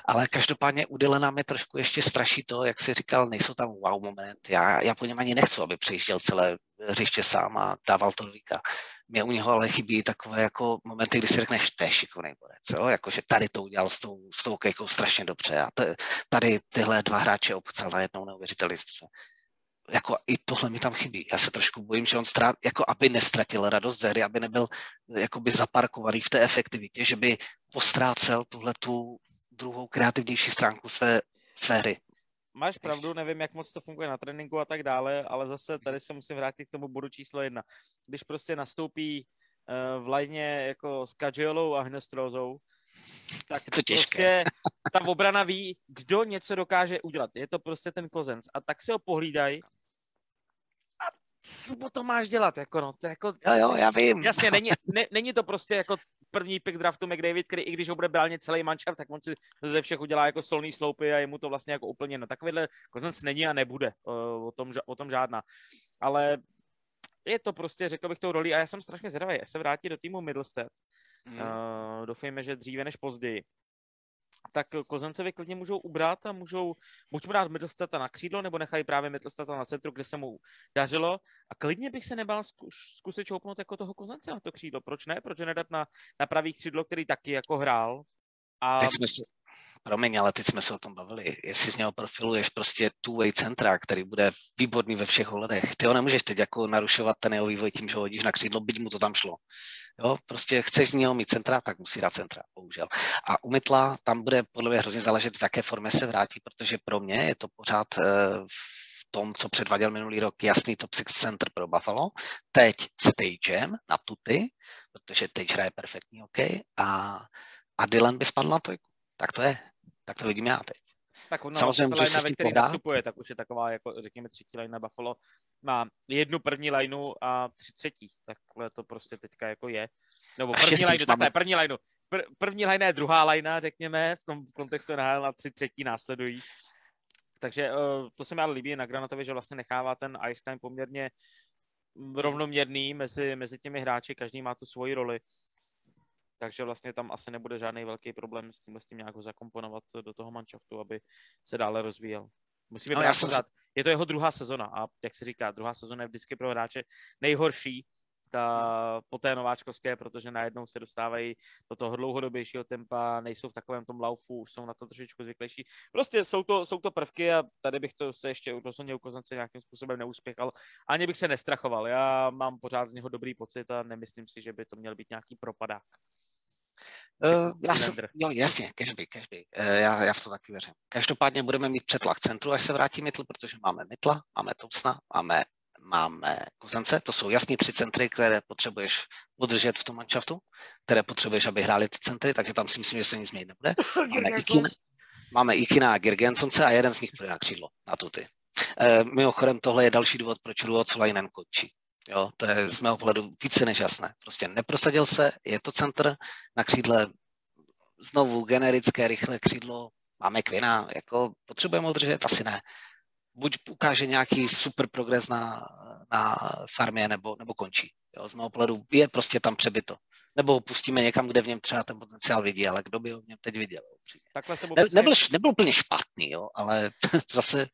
Speaker 1: Ale každopádně u Dylana mě trošku ještě straší to, jak si říkal, nejsou tam wow moment. Já, já po něm ani nechci, aby přejižděl celé hřiště sám a dával to víka. Mě u něho ale chybí takové jako momenty, kdy si řekneš, to je šikovný borec, jo? Jako, že tady to udělal s tou, s tou kejkou strašně dobře a t- tady tyhle dva hráče obcal najednou neuvěřitelný způsob jako i tohle mi tam chybí. Já se trošku bojím, že on strát, jako aby nestratil radost ze hry, aby nebyl jakoby zaparkovaný v té efektivitě, že by postrácel tuhle tu druhou kreativnější stránku své, své hry.
Speaker 2: Máš pravdu, nevím, jak moc to funguje na tréninku a tak dále, ale zase tady se musím vrátit k tomu bodu číslo jedna. Když prostě nastoupí uh, v lajně jako s Kajiolou a Hnestrozou, tak
Speaker 1: to prostě
Speaker 2: ta obrana ví, kdo něco dokáže udělat. Je to prostě ten kozenc. A tak si ho pohlídají co potom máš dělat, jako no, to jako...
Speaker 1: Jo, jo, já vím.
Speaker 2: Jasně, není, ne, není to prostě jako první pick draftu McDavid, který i když ho bude bránit celý mančav, tak on si ze všech udělá jako solný sloupy a je mu to vlastně jako úplně, no takovýhle kozenc není a nebude, o tom, o tom žádná. Ale je to prostě, řekl bych, tou roli a já jsem strašně zvědavý, se vrátí do týmu Middlestead. Mm. Uh, doufejme, že dříve než později tak Kozencovi klidně můžou ubrat a můžou buď mu dát Mittelstata na křídlo, nebo nechají právě Mittelstata na centru, kde se mu dařilo. A klidně bych se nebál zkus, zkusit čoupnout jako toho Kozence na to křídlo. Proč ne? Proč nedat na, na pravý křídlo, který taky jako hrál?
Speaker 1: A... Teď jsme promiň, ale teď jsme se o tom bavili. Jestli z něho profiluješ prostě two-way centra, který bude výborný ve všech ohledech, ty ho nemůžeš teď jako narušovat ten jeho vývoj tím, že ho hodíš na křídlo, byť mu to tam šlo. Jo, prostě chceš z něho mít centra, tak musí dát centra, bohužel. A u Mytla tam bude podle mě hrozně záležet, v jaké formě se vrátí, protože pro mě je to pořád uh, v tom, co předváděl minulý rok, jasný top 6 center pro Buffalo. Teď stagem na tuty, protože teď hraje perfektní OK a, a Dylan by spadl na trojku. Tak to je. Tak to vidím já teď.
Speaker 2: Tak no, Samozřejmě může se který nastupuje, tak už je taková, jako řekněme, třetí line na Buffalo. Má jednu první lineu a tři třetí. Takhle to prostě teďka jako je. Nebo první lineu, takhle, první lineu. Pr- první line je druhá line, řekněme, v tom kontextu NHL a tři třetí následují. Takže uh, to se mi ale líbí na Granatovi, že vlastně nechává ten ice time poměrně rovnoměrný mezi, mezi těmi hráči, každý má tu svoji roli. Takže vlastně tam asi nebude žádný velký problém s tímhle s tím nějak ho zakomponovat do toho manšaftu, aby se dále rozvíjel. Musíme no, já jsem... je to jeho druhá sezona a jak se říká, druhá sezona je vždycky pro hráče nejhorší, ta, po té nováčkovské, protože najednou se dostávají do toho dlouhodobějšího tempa, nejsou v takovém tom laufu, už jsou na to trošičku zvyklejší. Prostě jsou to, jsou to prvky a tady bych to se ještě rozhodně u Kozence nějakým způsobem neuspěchal. Ani bych se nestrachoval. Já mám pořád z něho dobrý pocit a nemyslím si, že by to měl být nějaký propadák.
Speaker 1: Uh, já jsem, jo, jasně, každý, každý. Uh, já, já v to taky věřím. Každopádně budeme mít přetlak centru, až se vrátí Mitl, protože máme Mitla, máme Tupsna, máme máme Kozence, to jsou jasně tři centry, které potřebuješ udržet v tom manšaftu, které potřebuješ, aby hráli ty centry, takže tam si myslím, že se nic změnit nebude. [LAUGHS] Máme Ikina, máme Ikina a Girgensonce a jeden z nich půjde na křídlo, na tuty. E, mimochodem, tohle je další důvod, proč Ruoc Lainen končí. Jo, to je z mého pohledu více než jasné. Prostě neprosadil se, je to centr na křídle znovu generické, rychlé křídlo, máme Kvina, jako potřebujeme udržet? Asi ne buď ukáže nějaký super progres na, na farmě, nebo, nebo končí. Jo, z mého pohledu je prostě tam přebyto. Nebo ho pustíme někam, kde v něm třeba ten potenciál vidí, ale kdo by ho v něm teď viděl? Takhle se ne, nebyl, nebyl úplně špatný, jo, ale [LAUGHS] zase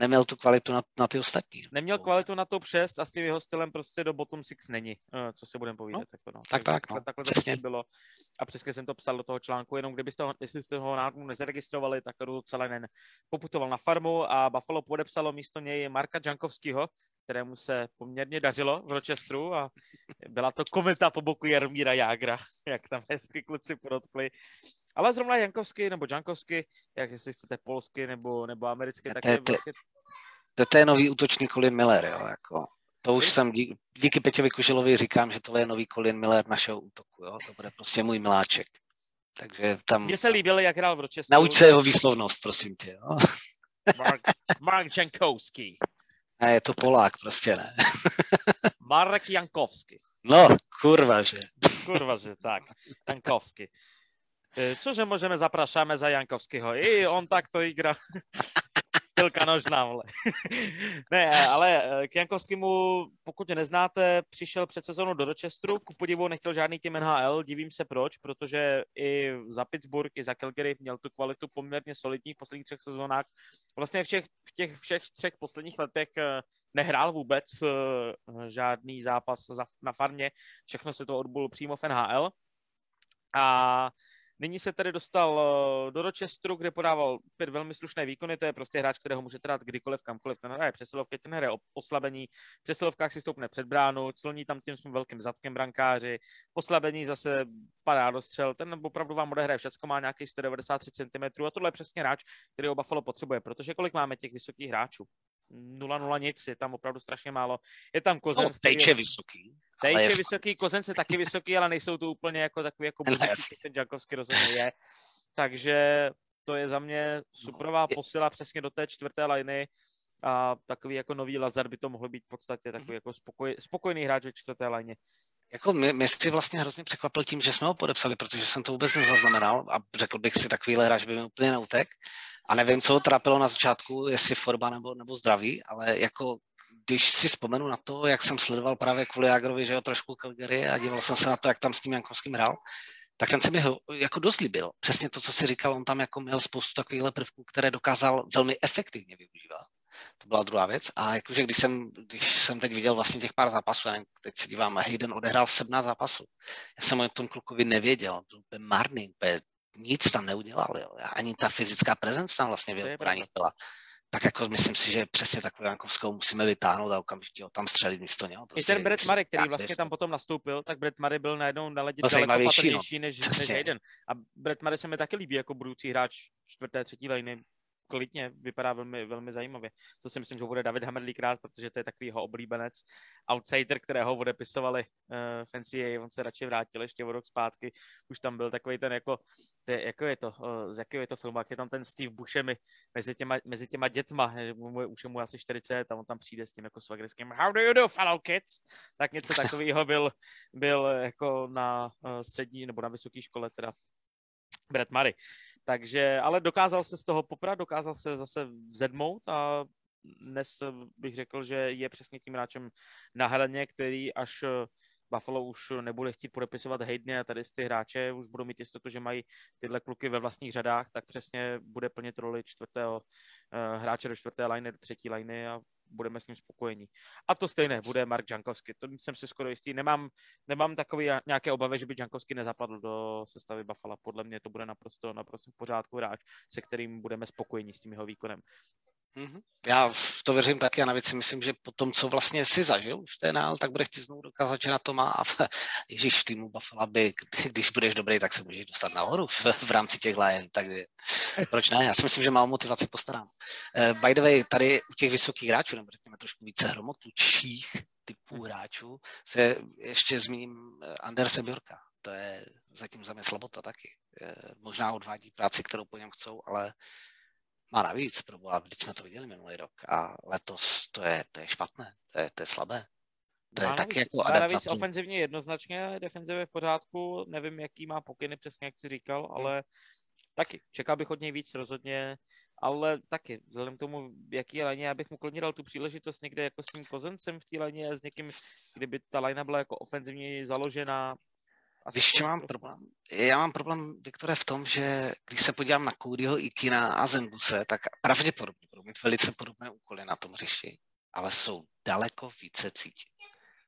Speaker 1: neměl tu kvalitu na, na ty ostatní.
Speaker 2: Neměl kvalitu na top 6 a s tím jeho stylem prostě do bottom 6 není, eh, co se budeme povídat.
Speaker 1: No, jako no. Tak, tak, no.
Speaker 2: Takhle to prostě bylo. A přesně jsem to psal do toho článku, jenom kdybyste ho, jestli jste ho náhodou nezaregistrovali, tak Rudo Celenen poputoval na farmu a Buffalo podepsalo místo něj Marka Jankovského, kterému se poměrně dařilo v Rochesteru a byla to kometa po boku Jarmíra Jágra, [LAUGHS] jak tam hezky kluci podotkli. Ale zrovna Jankovsky nebo Jankovsky, jak jestli chcete polsky nebo, nebo americky, tak
Speaker 1: je vlastně... To je nový útočný Colin Miller, jo, jako. To už jsem díky, díky Peťovi Kuželovi říkám, že tohle je nový Colin Miller našeho útoku, jo. To bude prostě můj miláček. Takže tam...
Speaker 2: Mně se líbil, jak hrál v Rochesteru.
Speaker 1: Nauč se jeho výslovnost, prosím tě, jo.
Speaker 2: Mark, Mark Jankowski.
Speaker 1: Ne, je to Polák, prostě ne. [LAUGHS]
Speaker 2: Marek Jankowski.
Speaker 1: No, kurva, že.
Speaker 2: Kurva, že tak. Jankowski. E, cože můžeme, zapraszamy za Jankowskiego. I on tak to igra. [LAUGHS] Pilka nožná, vole. [LAUGHS] ne, ale e, k Jankovskému, pokud mě neznáte, přišel před sezónou do Rochesteru, ku podivu nechtěl žádný tým NHL, divím se proč, protože i za Pittsburgh, i za Calgary měl tu kvalitu poměrně solidní v posledních třech sezónách. Vlastně v těch, v těch všech třech posledních letech e, nehrál vůbec žádný zápas na farmě, všechno se to odbul přímo v NHL. A Nyní se tedy dostal eh, do Rochesteru, kde podával pět velmi slušné výkony. To je prostě hráč, kterého můžete dát kdykoliv, kamkoliv. Ten hraje přesilovky, ten hraje oslabení. V přesilovkách si stoupne před bránu, cloní tam tím svým velkým zadkem brankáři. Oslabení zase padá do střel. Ten opravdu vám odehraje všechno, má nějaký 193 cm. A tohle je přesně hráč, který o Buffalo potřebuje, protože kolik máme těch vysokých hráčů? 0-0 nic, je tam opravdu strašně málo. Je tam Kozenský. No,
Speaker 1: Tejče je vysoký.
Speaker 2: Tejče je vysoký, Kozence taky vysoký, ale nejsou to úplně jako takový jako buzíky, ten Jankovský rozhodně je. Takže to je za mě superová posila přesně do té čtvrté liny a takový jako nový Lazar by to mohl být v podstatě takový jako spokoj, spokojný hráč ve čtvrté lině.
Speaker 1: Jako mě, mě si vlastně hrozně překvapil tím, že jsme ho podepsali, protože jsem to vůbec nezaznamenal a řekl bych si, takovýhle hráč by mi úplně neutek. A nevím, co ho trápilo na začátku, jestli forma nebo, nebo zdraví, ale jako když si vzpomenu na to, jak jsem sledoval právě kvůli Jagrovi, že jo, trošku Calgary a díval jsem se na to, jak tam s tím Jankovským hrál, tak ten se mi jako dost líbil. Přesně to, co si říkal, on tam jako měl spoustu takovýchhle prvků, které dokázal velmi efektivně využívat. To byla druhá věc. A jakože když jsem, když jsem teď viděl vlastně těch pár zápasů, já nevím, teď se dívám, Hayden odehrál 17 zápasů. Já jsem o tom klukovi nevěděl, to byl marný, nic tam neudělal. Jo. Ani ta fyzická prezence tam vlastně v byla. Tak jako myslím si, že přesně takovou Jankovskou musíme vytáhnout a okamžitě ho tam střelit místo něho.
Speaker 2: Prostě I ten Brett Murray, který vlastně tam potom nastoupil, tak Brett Murray byl najednou na ledě no, daleko patrnější no. než, než Hayden. A Brett Murray se mi taky líbí jako budoucí hráč čtvrté, třetí liny. Klidně, vypadá velmi, velmi zajímavě. To si myslím, že bude David Hammerlík rád, protože to je takový jeho oblíbenec. Outsider, kterého odepisovali uh, Fancy on se radši vrátil ještě o rok zpátky. Už tam byl takový ten jako, to je, jako je to, uh, z jakého je to filmu, jak je tam ten Steve Buscemi mezi těma, mezi těma dětma, mu, už je mu asi 40 a on tam přijde s tím jako svagerským How do you do, fellow kids? Tak něco takového byl, byl jako na uh, střední nebo na vysoké škole teda Brett Murray. Takže, ale dokázal se z toho poprat, dokázal se zase zedmout a dnes bych řekl, že je přesně tím hráčem na hraně, který až eh, Buffalo už nebude chtít podepisovat Haydeny a tady z ty hráče už budou mít jistotu, že mají tyhle kluky ve vlastních řadách, tak přesně bude plnit roli čtvrtého uh, hráče do čtvrté liny, do třetí liny a budeme s ním spokojení. A to stejné bude Mark Jankovsky. To jsem si skoro jistý. Nemám, nemám takový nějaké obavy, že by Jankovsky nezapadl do sestavy Buffalo. Podle mě to bude naprosto, naprosto v pořádku hráč, se kterým budeme spokojení s tím jeho výkonem.
Speaker 1: Mm-hmm. Já v to věřím taky a navíc si myslím, že po tom, co vlastně si zažil v té nál, tak bude chtít znovu dokázat, že na to má a Ježíš v týmu Buffalo by, když budeš dobrý, tak se můžeš dostat nahoru v, v rámci těch Lion, takže proč ne? Já si myslím, že má motivaci postarám. Uh, by the way, tady u těch vysokých hráčů, nebo řekněme trošku více hromotučích typů hráčů, se ještě zmíním eh, Anderse Bjorka. To je zatím za mě slabota taky. Možná odvádí práci, kterou po něm chcou, ale má navíc, proboha, vždyť jsme to viděli minulý rok a letos to je, to je špatné, to je, to je slabé.
Speaker 2: To je má taky navíc, jako má navíc ofenzivně jednoznačně, defenzivě v pořádku, nevím, jaký má pokyny přesně, jak jsi říkal, hmm. ale taky, čekal bych od něj víc rozhodně, ale taky, vzhledem k tomu, jaký je léně, já bych mu klidně dal tu příležitost někde jako s tím kozencem v té léně, s někým, kdyby ta lajna byla jako ofenzivně založená,
Speaker 1: asi Víš, co mám problém? Já mám problém, Viktore, v tom, že když se podívám na Codyho, Ikina a Zenguse, tak pravděpodobně budou mít velice podobné úkoly na tom hřišti, ale jsou daleko více cítit.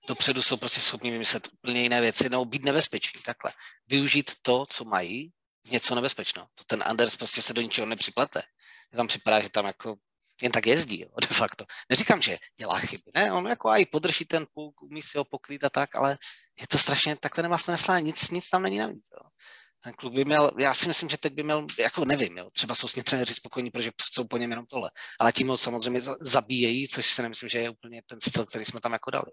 Speaker 1: Dopředu jsou prostě schopni vymyslet úplně jiné věci nebo být nebezpeční, takhle. Využít to, co mají, v něco nebezpečno. To ten Anders prostě se do ničeho nepřiplete. Tam připadá, že tam jako jen tak jezdí, jo, de facto. Neříkám, že dělá chyby, ne, on jako i podrží ten puk, umí si ho pokrýt a tak, ale je to strašně, takhle nemá neslá, nic, nic tam není navíc, jo. Ten klub by měl, já si myslím, že teď by měl, jako nevím, jo, třeba jsou s ním trenéři spokojení, protože chcou po něm jenom tohle, ale tím ho samozřejmě zabíjejí, což si nemyslím, že je úplně ten styl, který jsme tam jako dali.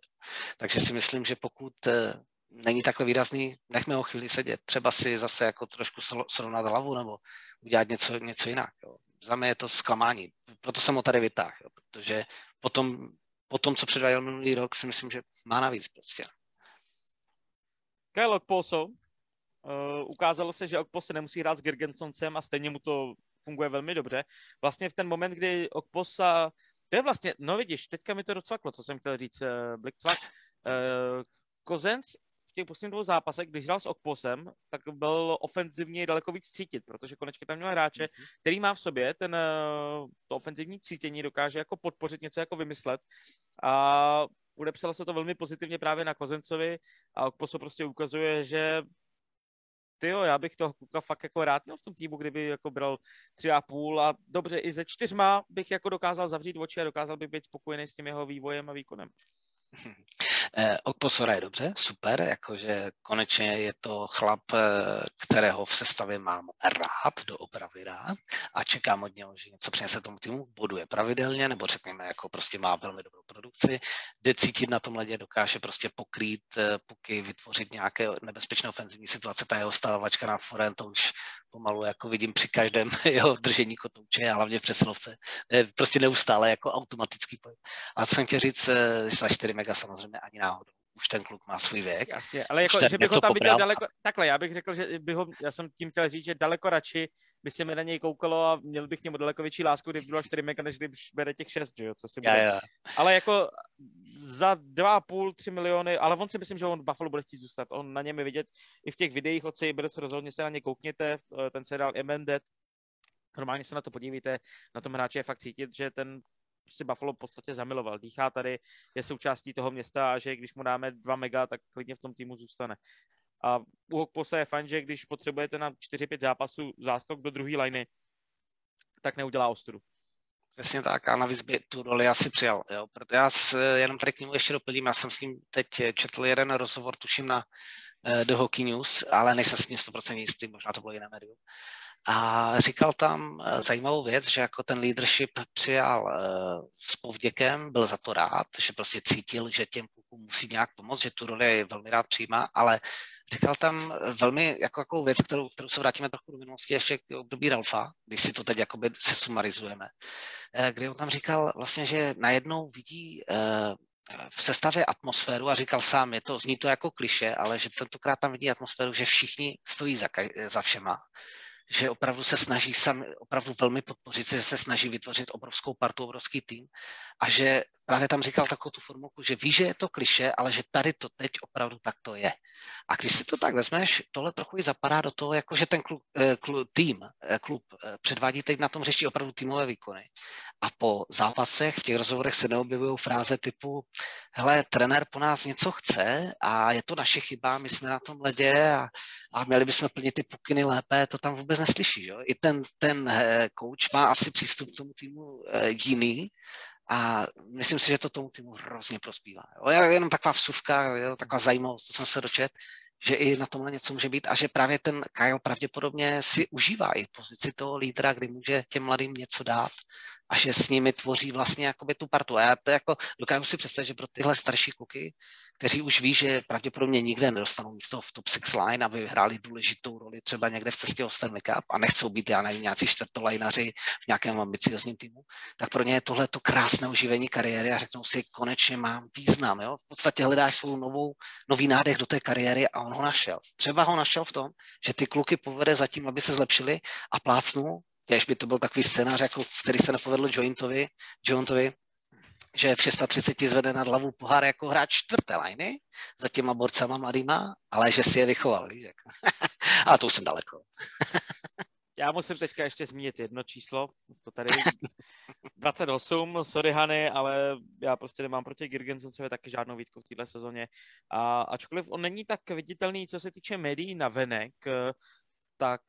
Speaker 1: Takže si myslím, že pokud eh, není takhle výrazný, nechme ho chvíli sedět, třeba si zase jako trošku srovnat hlavu nebo udělat něco, něco jinak. Jo za mě je to zklamání. Proto jsem ho tady vytáhl, protože potom, po tom, co předváděl minulý rok, si myslím, že má navíc prostě.
Speaker 2: Kyle Okposo. Uh, ukázalo se, že Okpos se nemusí hrát s Gergensoncem a stejně mu to funguje velmi dobře. Vlastně v ten moment, kdy Okposa to je vlastně, no vidíš, teďka mi to docvaklo, co jsem chtěl říct, uh, Blickcvak. Uh, Kozenc v těch posledních dvou zápasech, když hrál s Okposem, tak byl ofenzivně daleko víc cítit, protože konečně tam měl hráče, mm-hmm. který má v sobě ten, eh, to ofenzivní cítění, dokáže jako podpořit něco jako vymyslet a podepsalo se to velmi pozitivně právě na Kozencovi a Okposo prostě ukazuje, že ty jo, já bych toho kluka fakt jako rád měl v tom týmu, kdyby jako bral tři a půl a dobře, i ze čtyřma bych jako dokázal zavřít oči a dokázal bych být spokojený s tím jeho vývojem a výkonem.
Speaker 1: Eh, Okposora je dobře, super, jakože konečně je to chlap, eh, kterého v sestavě mám rád, doopravdy rád a čekám od něho, že něco přinese tomu týmu, boduje pravidelně, nebo řekněme, jako prostě má velmi dobrou produkci, jde cítit na tom ledě, dokáže prostě pokrýt eh, puky, vytvořit nějaké nebezpečné ofenzivní situace, ta jeho stavovačka na forehand, to už pomalu jako vidím při každém [LAUGHS] jeho držení kotouče a hlavně v přesilovce, prostě neustále jako automatický pohyb. Ale co jsem chtěl říct, za 4 mega samozřejmě ani náhodou. Už ten kluk má svůj věk.
Speaker 2: Jasně, ale jako, že bych ho tam viděl daleko, takhle, já bych řekl, že bych ho, já jsem tím chtěl říct, že daleko radši by se mi na něj koukalo a měl bych k němu daleko větší lásku, kdyby bylo 4 mega, než když bere těch 6, že jo, co si bude.
Speaker 1: Já, já.
Speaker 2: Ale jako za 2,5, 3 miliony, ale on si myslím, že on Buffalo bude chtít zůstat. On na něm je vidět i v těch videích od Sabres, rozhodně se na ně koukněte, eh, ten seriál Emended, normálně se na to podívejte, na tom hráči je fakt cítit, že ten si Buffalo v podstatě zamiloval. Dýchá tady, je součástí toho města a že když mu dáme 2 mega, tak klidně v tom týmu zůstane. A u Hokposa je fajn, že když potřebujete na 4-5 zápasů záskok do druhé liny, tak neudělá ostudu.
Speaker 1: Přesně tak a navíc by tu roli asi přijal. Jo? Proto já s, jenom tady k němu ještě doplním, já jsem s ním teď četl jeden rozhovor, tuším na uh, The Hockey News, ale nejsem s ním 100% jistý, možná to bylo jiné médium. A říkal tam eh, zajímavou věc, že jako ten leadership přijal s povděkem, byl za to rád, že prostě cítil, že těm klukům musí nějak pomoct, že tu roli velmi rád přijímá, ale říkal tam velmi jako takovou věc, kterou, kterou se vrátíme trochu do minulosti, ještě k období Ralfa, když si to teď jakoby se sumarizujeme, kdy on tam říkal vlastně, že najednou vidí v sestavě atmosféru a říkal sám, je to, zní to jako kliše, ale že tentokrát tam vidí atmosféru, že všichni stojí za, za všema že opravdu se snaží sami, opravdu velmi podpořit, že se snaží vytvořit obrovskou partu, obrovský tým a že právě tam říkal takovou tu formulku, že ví, že je to kliše, ale že tady to teď opravdu tak to je. A když si to tak vezmeš, tohle trochu i zapadá do toho, jako že ten klub, eh, klub, tým, eh, klub eh, předvádí teď na tom řeší opravdu týmové výkony. A po zápasech v těch rozhovorech se neobjevují fráze typu hele, trenér po nás něco chce a je to naše chyba, my jsme na tom ledě a, a měli bychom plnit ty pokyny lépe, to tam vůbec neslyší. Jo? I ten, ten coach má asi přístup k tomu týmu jiný, a myslím si, že to tomu týmu hrozně prospívá. Jo. Jenom taková vsuvka, jo, taková zajímavost, to jsem se dočet, že i na tomhle něco může být a že právě ten Kyle pravděpodobně si užívá i pozici toho lídra, kdy může těm mladým něco dát a že s nimi tvoří vlastně jakoby tu partu. A já to jako dokážu si představit, že pro tyhle starší kluky, kteří už ví, že pravděpodobně nikde nedostanou místo v top six line, aby hráli důležitou roli třeba někde v cestě o Stanley Cup a nechcou být, já nevím, nějací čtvrtolajnaři v nějakém ambiciozním týmu, tak pro ně je tohle to krásné uživení kariéry a řeknou si, konečně mám význam. Jo? V podstatě hledáš svou novou, nový nádech do té kariéry a on ho našel. Třeba ho našel v tom, že ty kluky povede zatím, aby se zlepšili a plácnou Kež by to byl takový scénář, jako, který se nepovedl Jointovi, Jointovi, že v 630 zvede nad hlavu pohár jako hráč čtvrté liny za těma borcama mladýma, ale že si je vychoval, víš, jako. [LAUGHS] ale to už jsem daleko. [LAUGHS]
Speaker 2: Já musím teďka ještě zmínit jedno číslo, to tady 28, sorry Hany, ale já prostě nemám proti Girgensoncovi taky žádnou výtku v této sezóně. A ačkoliv on není tak viditelný, co se týče médií na venek, tak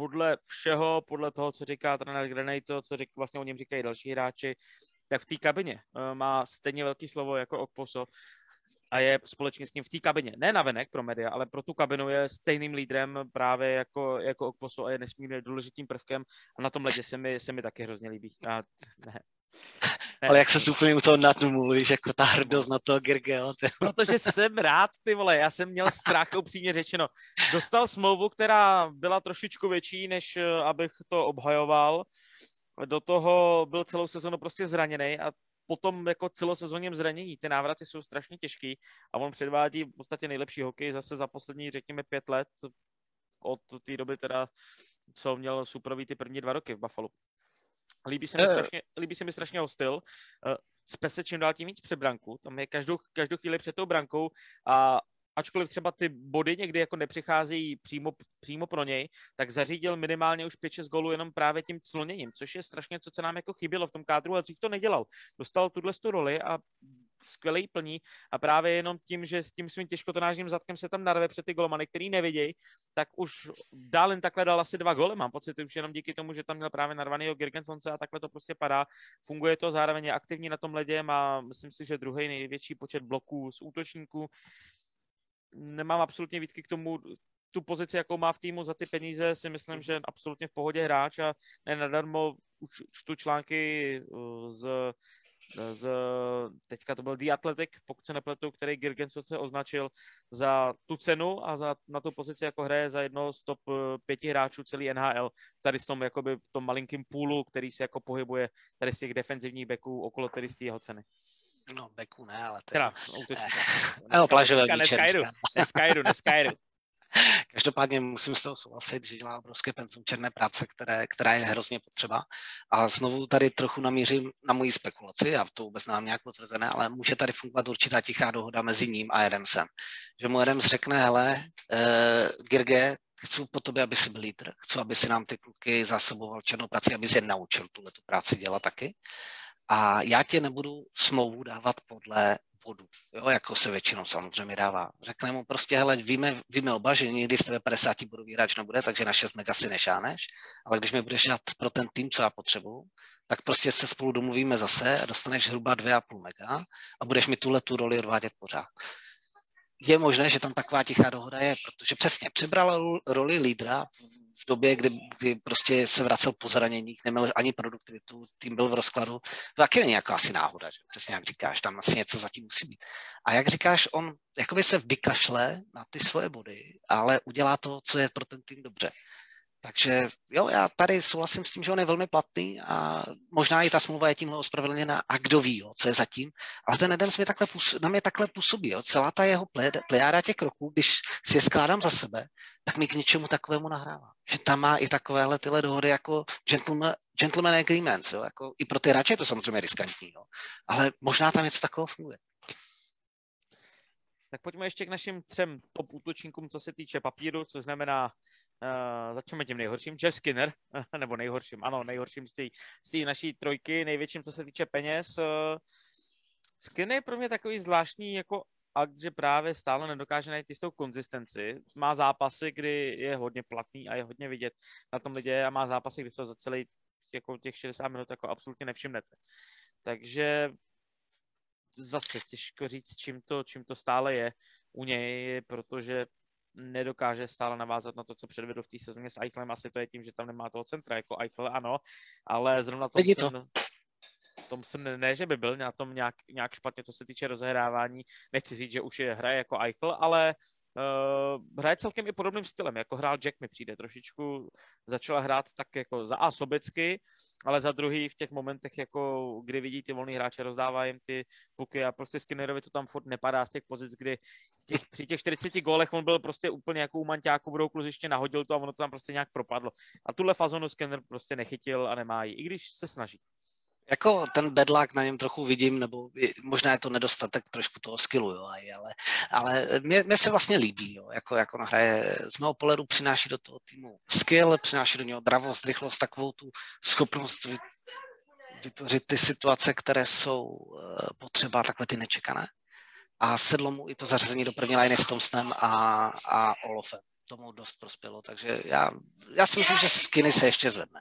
Speaker 2: podle všeho, podle toho, co říká trenér Grenate, co řík, vlastně o něm říkají další hráči, tak v té kabině uh, má stejně velký slovo jako Okposo a je společně s ním v té kabině, ne na venek pro média, ale pro tu kabinu je stejným lídrem právě jako, jako Okposo a je nesmírně důležitým prvkem a na tom ledě se mi, se mi taky hrozně líbí. A, ne,
Speaker 1: ale jak se úplně u toho na to mluvíš, jako ta hrdost na toho Gergela.
Speaker 2: Protože jsem rád, ty vole, já jsem měl strach, upřímně řečeno. Dostal smlouvu, která byla trošičku větší, než eh, abych to obhajoval. Do toho byl celou sezonu prostě zraněný a potom jako celosezónním zranění. Ty návraty jsou strašně těžký a on předvádí v podstatě nejlepší hokej zase za poslední, řekněme, pět let od té doby teda, co měl superový ty první dva roky v Buffalo. Líbí se mi, uh, strašně, líbí se mi strašně jeho styl. Uh, Spe se čím dál tím víc před branku. Tam je každou, každou chvíli před tou brankou a ačkoliv třeba ty body někdy jako nepřicházejí přímo, přímo pro něj, tak zařídil minimálně už 5-6 gólů jenom právě tím cloněním, což je strašně něco, co nám jako chybělo v tom kádru, ale dřív to nedělal. Dostal tuhle tu roli a skvělý plní a právě jenom tím, že s tím svým těžkotonážním zadkem se tam narve před ty golmany, který nevidějí, tak už dál jen takhle dal asi dva goly. Mám pocit, už jenom díky tomu, že tam měl právě narvaný Girgensonce a takhle to prostě padá. Funguje to, zároveň je aktivní na tom ledě, má myslím si, že druhý největší počet bloků z útočníků. Nemám absolutně výtky k tomu, tu pozici, jakou má v týmu za ty peníze, si myslím, že absolutně v pohodě hráč a ne nadarmo už čtu články uh, z z, teďka to byl The Athletic, pokud se nepletu, který Girgenson se označil za tu cenu a za, na tu pozici jako hraje za jedno z top eh, pěti hráčů celý NHL, tady s tom, jakoby, tom malinkým půlu, který se jako pohybuje tady z těch defenzivních backů okolo tedy z jeho ceny.
Speaker 1: No, beku ne, ale
Speaker 2: teda. Teda, útočníka.
Speaker 1: Eh, no, plážové
Speaker 2: dneska, dneska, dneska, dneska, dneska, dneska,
Speaker 1: Každopádně musím s toho souhlasit, že dělá obrovské penzum černé práce, které, která je hrozně potřeba. A znovu tady trochu namířím na moji spekulaci, já to vůbec nám nějak potvrzené, ale může tady fungovat určitá tichá dohoda mezi ním a Edemsem. Že mu Edem řekne, hele, uh, Girge, chci po tobě, aby jsi byl lídr, chci, aby si nám ty kluky zásoboval černou práci, aby si je naučil tuhle tu práci dělat taky. A já tě nebudu smlouvu dávat podle bodu, jo, jako se většinou samozřejmě dává. Řekne mu prostě, hele, víme, víme oba, že nikdy z tebe 50 bodový hráč nebude, takže na 6 mega si nešáneš, ale když mi budeš dát pro ten tým, co já potřebuju, tak prostě se spolu domluvíme zase a dostaneš zhruba 2,5 mega a budeš mi tuhle tu roli odvádět pořád. Je možné, že tam taková tichá dohoda je, protože přesně přebral roli lídra v době, kdy, kdy prostě se vracel po zranění, neměl ani produktivitu, tým byl v rozkladu, to taky není jako asi náhoda, že? přesně jak říkáš, tam asi něco zatím musí být. A jak říkáš, on jakoby se vykašle na ty svoje body, ale udělá to, co je pro ten tým dobře. Takže jo, já tady souhlasím s tím, že on je velmi platný a možná i ta smlouva je tímhle ospravedlněna a kdo ví, jo, co je zatím. Ale ten Adams mě takhle, na mě takhle působí. Jo. Celá ta jeho plejáda těch kroků, když si je skládám za sebe, tak mi k něčemu takovému nahrává. Že tam má i takovéhle tyhle dohody jako gentleman, gentleman agreements. Jo. Jako, I pro ty hráče je to samozřejmě riskantní. Jo. Ale možná tam něco takového funguje.
Speaker 2: Tak pojďme ještě k našim třem top útočníkům, co se týče papíru, co znamená Uh, začneme tím nejhorším, Jeff Skinner, nebo nejhorším, ano, nejhorším z té naší trojky, největším, co se týče peněz. Uh, Skinner je pro mě takový zvláštní jako akt, že právě stále nedokáže najít jistou konzistenci. Má zápasy, kdy je hodně platný a je hodně vidět na tom lidě a má zápasy, kdy se za celý jako těch 60 minut jako absolutně nevšimnete. Takže zase těžko říct, čím to, čím to stále je u něj, protože nedokáže stále navázat na to, co předvedl v té sezóně s Eichlem. Asi to je tím, že tam nemá toho centra, jako Eichel ano, ale zrovna Thompson, to. Thompson ne, že by byl na tom nějak, nějak špatně, to se týče rozehrávání. Nechci říct, že už je hraje jako Eichel, ale Uh, hraje celkem i podobným stylem, jako hrál Jack mi přijde. Trošičku začala hrát tak jako za A sobecky, ale za druhý v těch momentech, jako kdy vidí ty volný hráče, rozdává jim ty puky a prostě Skinnerovi to tam furt nepadá z těch pozic, kdy těch, při těch 40 gólech on byl prostě úplně jako u Manťáku budou kluziště, nahodil to a ono to tam prostě nějak propadlo. A tuhle fazonu Skinner prostě nechytil a nemá ji, i když se snaží.
Speaker 1: Jako ten bedlák na něm trochu vidím, nebo možná je to nedostatek trošku toho skillu, jo, ale, ale mě, mě, se vlastně líbí, jo, jako, jako on hraje, z mého pohledu přináší do toho týmu skill, přináší do něho dravost, rychlost, takovou tu schopnost vytvořit ty situace, které jsou eh, potřeba, takhle ty nečekané. A sedlo mu i to zařazení do první liny s Tomsnem a, a Olofem. Tomu dost prospělo, takže já, já si myslím, že Skinny se ještě zvedne.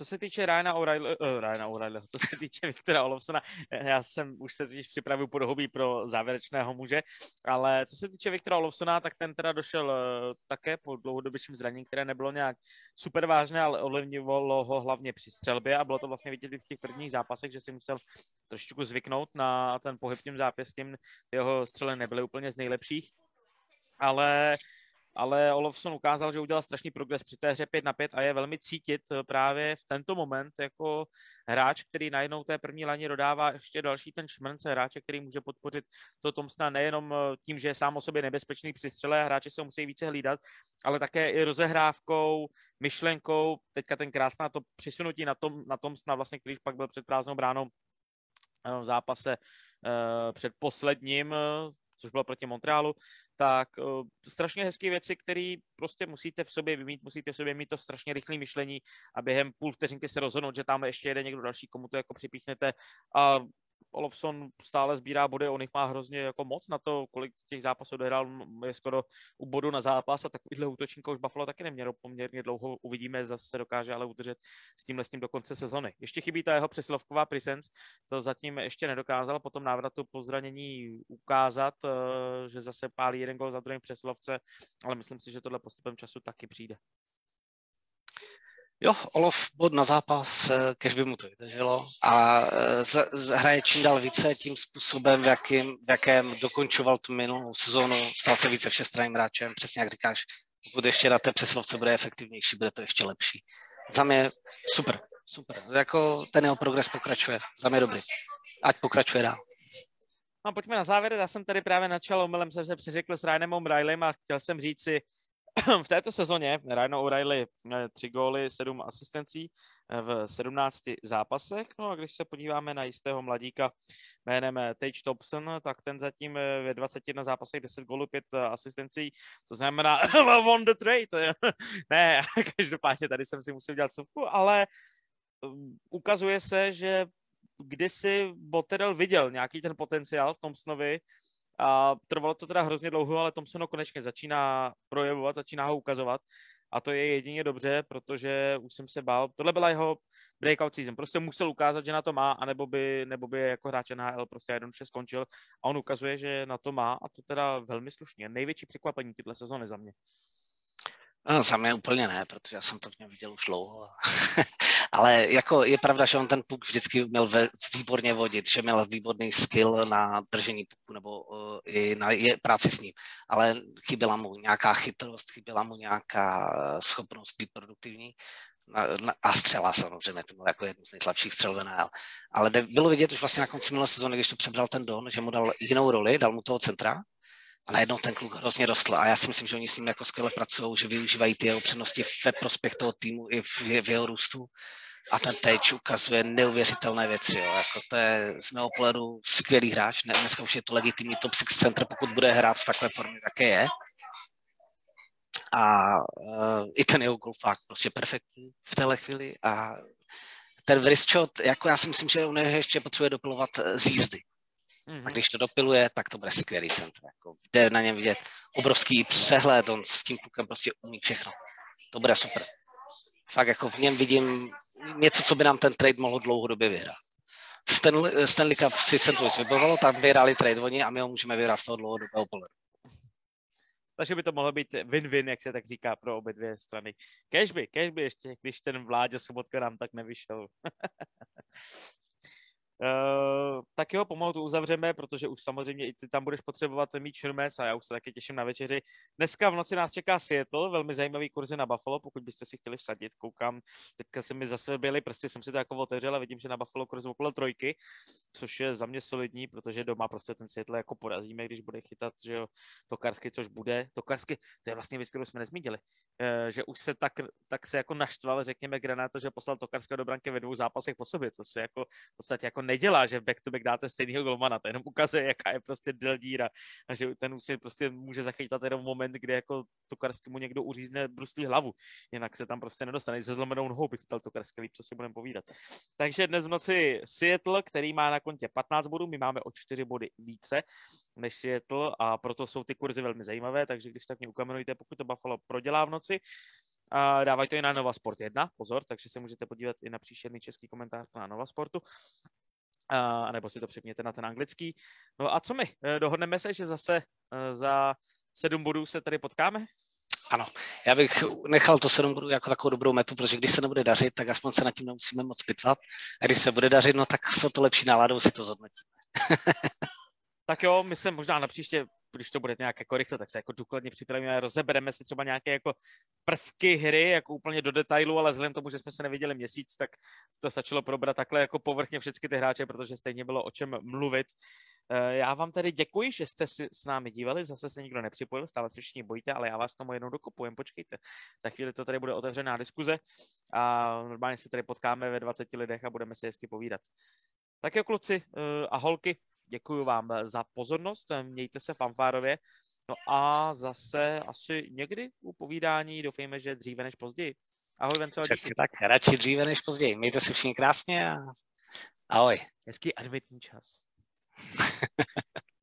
Speaker 2: Co se týče Ryana O'Reilly, uh, Ryana co se týče [LAUGHS] Viktora Olofsona, já jsem už se totiž připravil podhobí pro závěrečného muže, ale co se týče Viktora Olofsona, tak ten teda došel uh, také po dlouhodobějším zranění, které nebylo nějak super vážné, ale ovlivňovalo ho hlavně při střelbě a bylo to vlastně vidět v těch prvních zápasech, že si musel trošičku zvyknout na ten pohyb tím zápěstím, jeho střely nebyly úplně z nejlepších, ale ale Olofsson ukázal, že udělal strašný progres při té hře 5 na 5 a je velmi cítit eh, právě v tento moment jako hráč, který najednou té první lani dodává ještě další ten šmrnce hráče, který může podpořit to Tomsna nejenom eh, tím, že je sám o sobě nebezpečný při střele hráči se musí více hlídat, ale také i rozehrávkou, myšlenkou, teďka ten krásná to přisunutí na, tom, na Tomsna, vlastně, který pak byl před prázdnou bránou eh, v zápase před posledním, což bylo proti Montrealu, tak uh, strašně hezké věci, které prostě musíte v sobě vymít, musíte v sobě mít to strašně rychlé myšlení a během půl vteřinky se rozhodnout, že tam ještě jede někdo další, komu to jako připíchnete. A Olofsson stále sbírá body, on jich má hrozně jako moc na to, kolik těch zápasů dohrál, je skoro u bodu na zápas a takovýhle útočníka už Buffalo taky nemělo poměrně dlouho. Uvidíme, zda se dokáže ale udržet s tímhle s tím do konce sezony. Ještě chybí ta jeho přesilovková presence, to zatím ještě nedokázal po tom návratu po zranění ukázat, eh, že zase pálí jeden gol za druhým přesilovce, ale myslím si, že tohle postupem času taky přijde.
Speaker 1: Jo, Olof bod na zápas, eh, kež by mu to vydrželo. A eh, z, z, hraje čím dál více tím způsobem, v, jakým, v jakém dokončoval tu minulou sezónu, stal se více všestranným hráčem, přesně jak říkáš, pokud ještě na té přeslovce bude efektivnější, bude to ještě lepší. Za mě super, super, jako ten jeho progres pokračuje, za mě dobrý, ať pokračuje dál.
Speaker 2: No pojďme na závěr, já jsem tady právě načal, omylem jsem se přeřekl s Ryanem O'Reillym a chtěl jsem říct si, v této sezóně Ryan O'Reilly eh, tři góly, sedm asistencí eh, v 17 zápasech. No a když se podíváme na jistého mladíka jménem eh, Tage Thompson, tak ten zatím ve 21 zápasech 10 gólů, 5 asistencí, to znamená [LAUGHS] on the trade. [LAUGHS] ne, [LAUGHS] každopádně tady jsem si musel dělat sovku, ale ukazuje se, že kdysi Botterell viděl nějaký ten potenciál v Thompsonovi, a trvalo to teda hrozně dlouho, ale Thompson ho konečně začíná projevovat, začíná ho ukazovat. A to je jedině dobře, protože už jsem se bál. Tohle byla jeho breakout season. Prostě musel ukázat, že na to má, anebo by, nebo by jako hráč NHL prostě jednoduše skončil. A on ukazuje, že na to má a to teda velmi slušně. Největší překvapení tyhle sezóny za mě.
Speaker 1: No, za mě úplně ne, protože já jsem to v něm viděl už dlouho. Ale jako je pravda, že on ten puk vždycky měl ve, výborně vodit, že měl výborný skill na držení puku nebo uh, i na je, práci s ním. Ale chyběla mu nějaká chytrost, chyběla mu nějaká schopnost být produktivní. A střela samozřejmě, to byl jako jedno z nejslabších střel v NHL. Ale bylo vidět už vlastně na konci minulé sezóny, když to přebral ten Don, že mu dal jinou roli, dal mu toho centra, a najednou ten kluk hrozně rostl a já si myslím, že oni s ním jako skvěle pracují, že využívají ty jeho přednosti ve prospěch toho týmu i v, v jeho růstu a ten teď ukazuje neuvěřitelné věci. Jo. Jako to je z mého pohledu skvělý hráč. Dneska už je to legitimní top 6 center, pokud bude hrát v takové formě, jaké je. A uh, i ten jeho gol fakt prostě perfektní v téhle chvíli. A ten Vrischot, jako já si myslím, že on ještě potřebuje dopilovat z jízdy. Mm-hmm. A když to dopiluje, tak to bude skvělý centr. Jako jde na něm vidět obrovský přehled, on s tím pukem prostě umí všechno. To bude super. Fakt jako v něm vidím něco, co by nám ten trade mohl dlouhodobě vyhrát. Stanley, Stanley Cup si St. Louis vybavilo, tam vyhráli trade oni a my ho můžeme vyhrát z toho dlouhodobého pohledu.
Speaker 2: Takže by to mohlo být win-win, jak se tak říká, pro obě dvě strany. Cashby, cashby ještě, když ten vládě Sobotka nám tak nevyšel. [LAUGHS] Uh, tak jo, pomalu to uzavřeme, protože už samozřejmě i ty tam budeš potřebovat mít šrmec a já už se taky těším na večeři. Dneska v noci nás čeká Seattle, velmi zajímavý kurzy na Buffalo, pokud byste si chtěli vsadit, koukám, teďka se mi zase byly, prostě jsem si to jako otevřel a vidím, že na Buffalo kurz okolo trojky, což je za mě solidní, protože doma prostě ten Seattle jako porazíme, když bude chytat, že jo, Tokarsky, což bude, Tokarsky, to je vlastně věc, kterou jsme nezmínili, uh, že už se tak, tak se jako naštval, řekněme, Granáto, že poslal Tokarského do branky ve dvou zápasech po sobě, co se jako v podstatě jako nedělá, že back-to-back dáte stejného golmana, to jenom ukazuje, jaká je prostě del díra a že ten si prostě může zachytat jenom moment, kdy jako Tokarsky mu někdo uřízne bruslí hlavu, jinak se tam prostě nedostane. Se zlomenou nohou bych chtěl Tokarsky co si budeme povídat. Takže dnes v noci Seattle, který má na kontě 15 bodů, my máme o 4 body více než Seattle a proto jsou ty kurzy velmi zajímavé, takže když tak mě ukamenujte, pokud to Buffalo prodělá v noci, a dávají to i na Nova Sport 1, pozor, takže se můžete podívat i na příšerný český komentář na Nova Sportu a nebo si to přepněte na ten anglický. No a co my? Eh, dohodneme se, že zase eh, za sedm bodů se tady potkáme?
Speaker 1: Ano, já bych nechal to sedm bodů jako takovou dobrou metu, protože když se nebude dařit, tak aspoň se nad tím nemusíme moc pitvat. A když se bude dařit, no tak s to lepší náladou si to zhodnotíme. [LAUGHS]
Speaker 2: tak jo, my se možná na příště když to bude nějak jako rychle, tak se jako důkladně připravíme, rozebereme si třeba nějaké jako prvky hry, jako úplně do detailu, ale vzhledem tomu, že jsme se neviděli měsíc, tak to stačilo probrat takhle jako povrchně všechny ty hráče, protože stejně bylo o čem mluvit. Eh, já vám tedy děkuji, že jste si s námi dívali, zase se nikdo nepřipojil, stále se všichni bojíte, ale já vás tomu jednou dokopujem, počkejte. Za chvíli to tady bude otevřená diskuze a normálně se tady potkáme ve 20 lidech a budeme si hezky povídat. Tak jo, kluci eh, a holky, děkuji vám za pozornost, mějte se fanfárově. No a zase asi někdy u povídání doufejme, že dříve než později. Ahoj, Venco.
Speaker 1: Přesně tak, radši dříve než později. Mějte se všichni krásně a ahoj.
Speaker 2: Hezký adventní čas. [LAUGHS]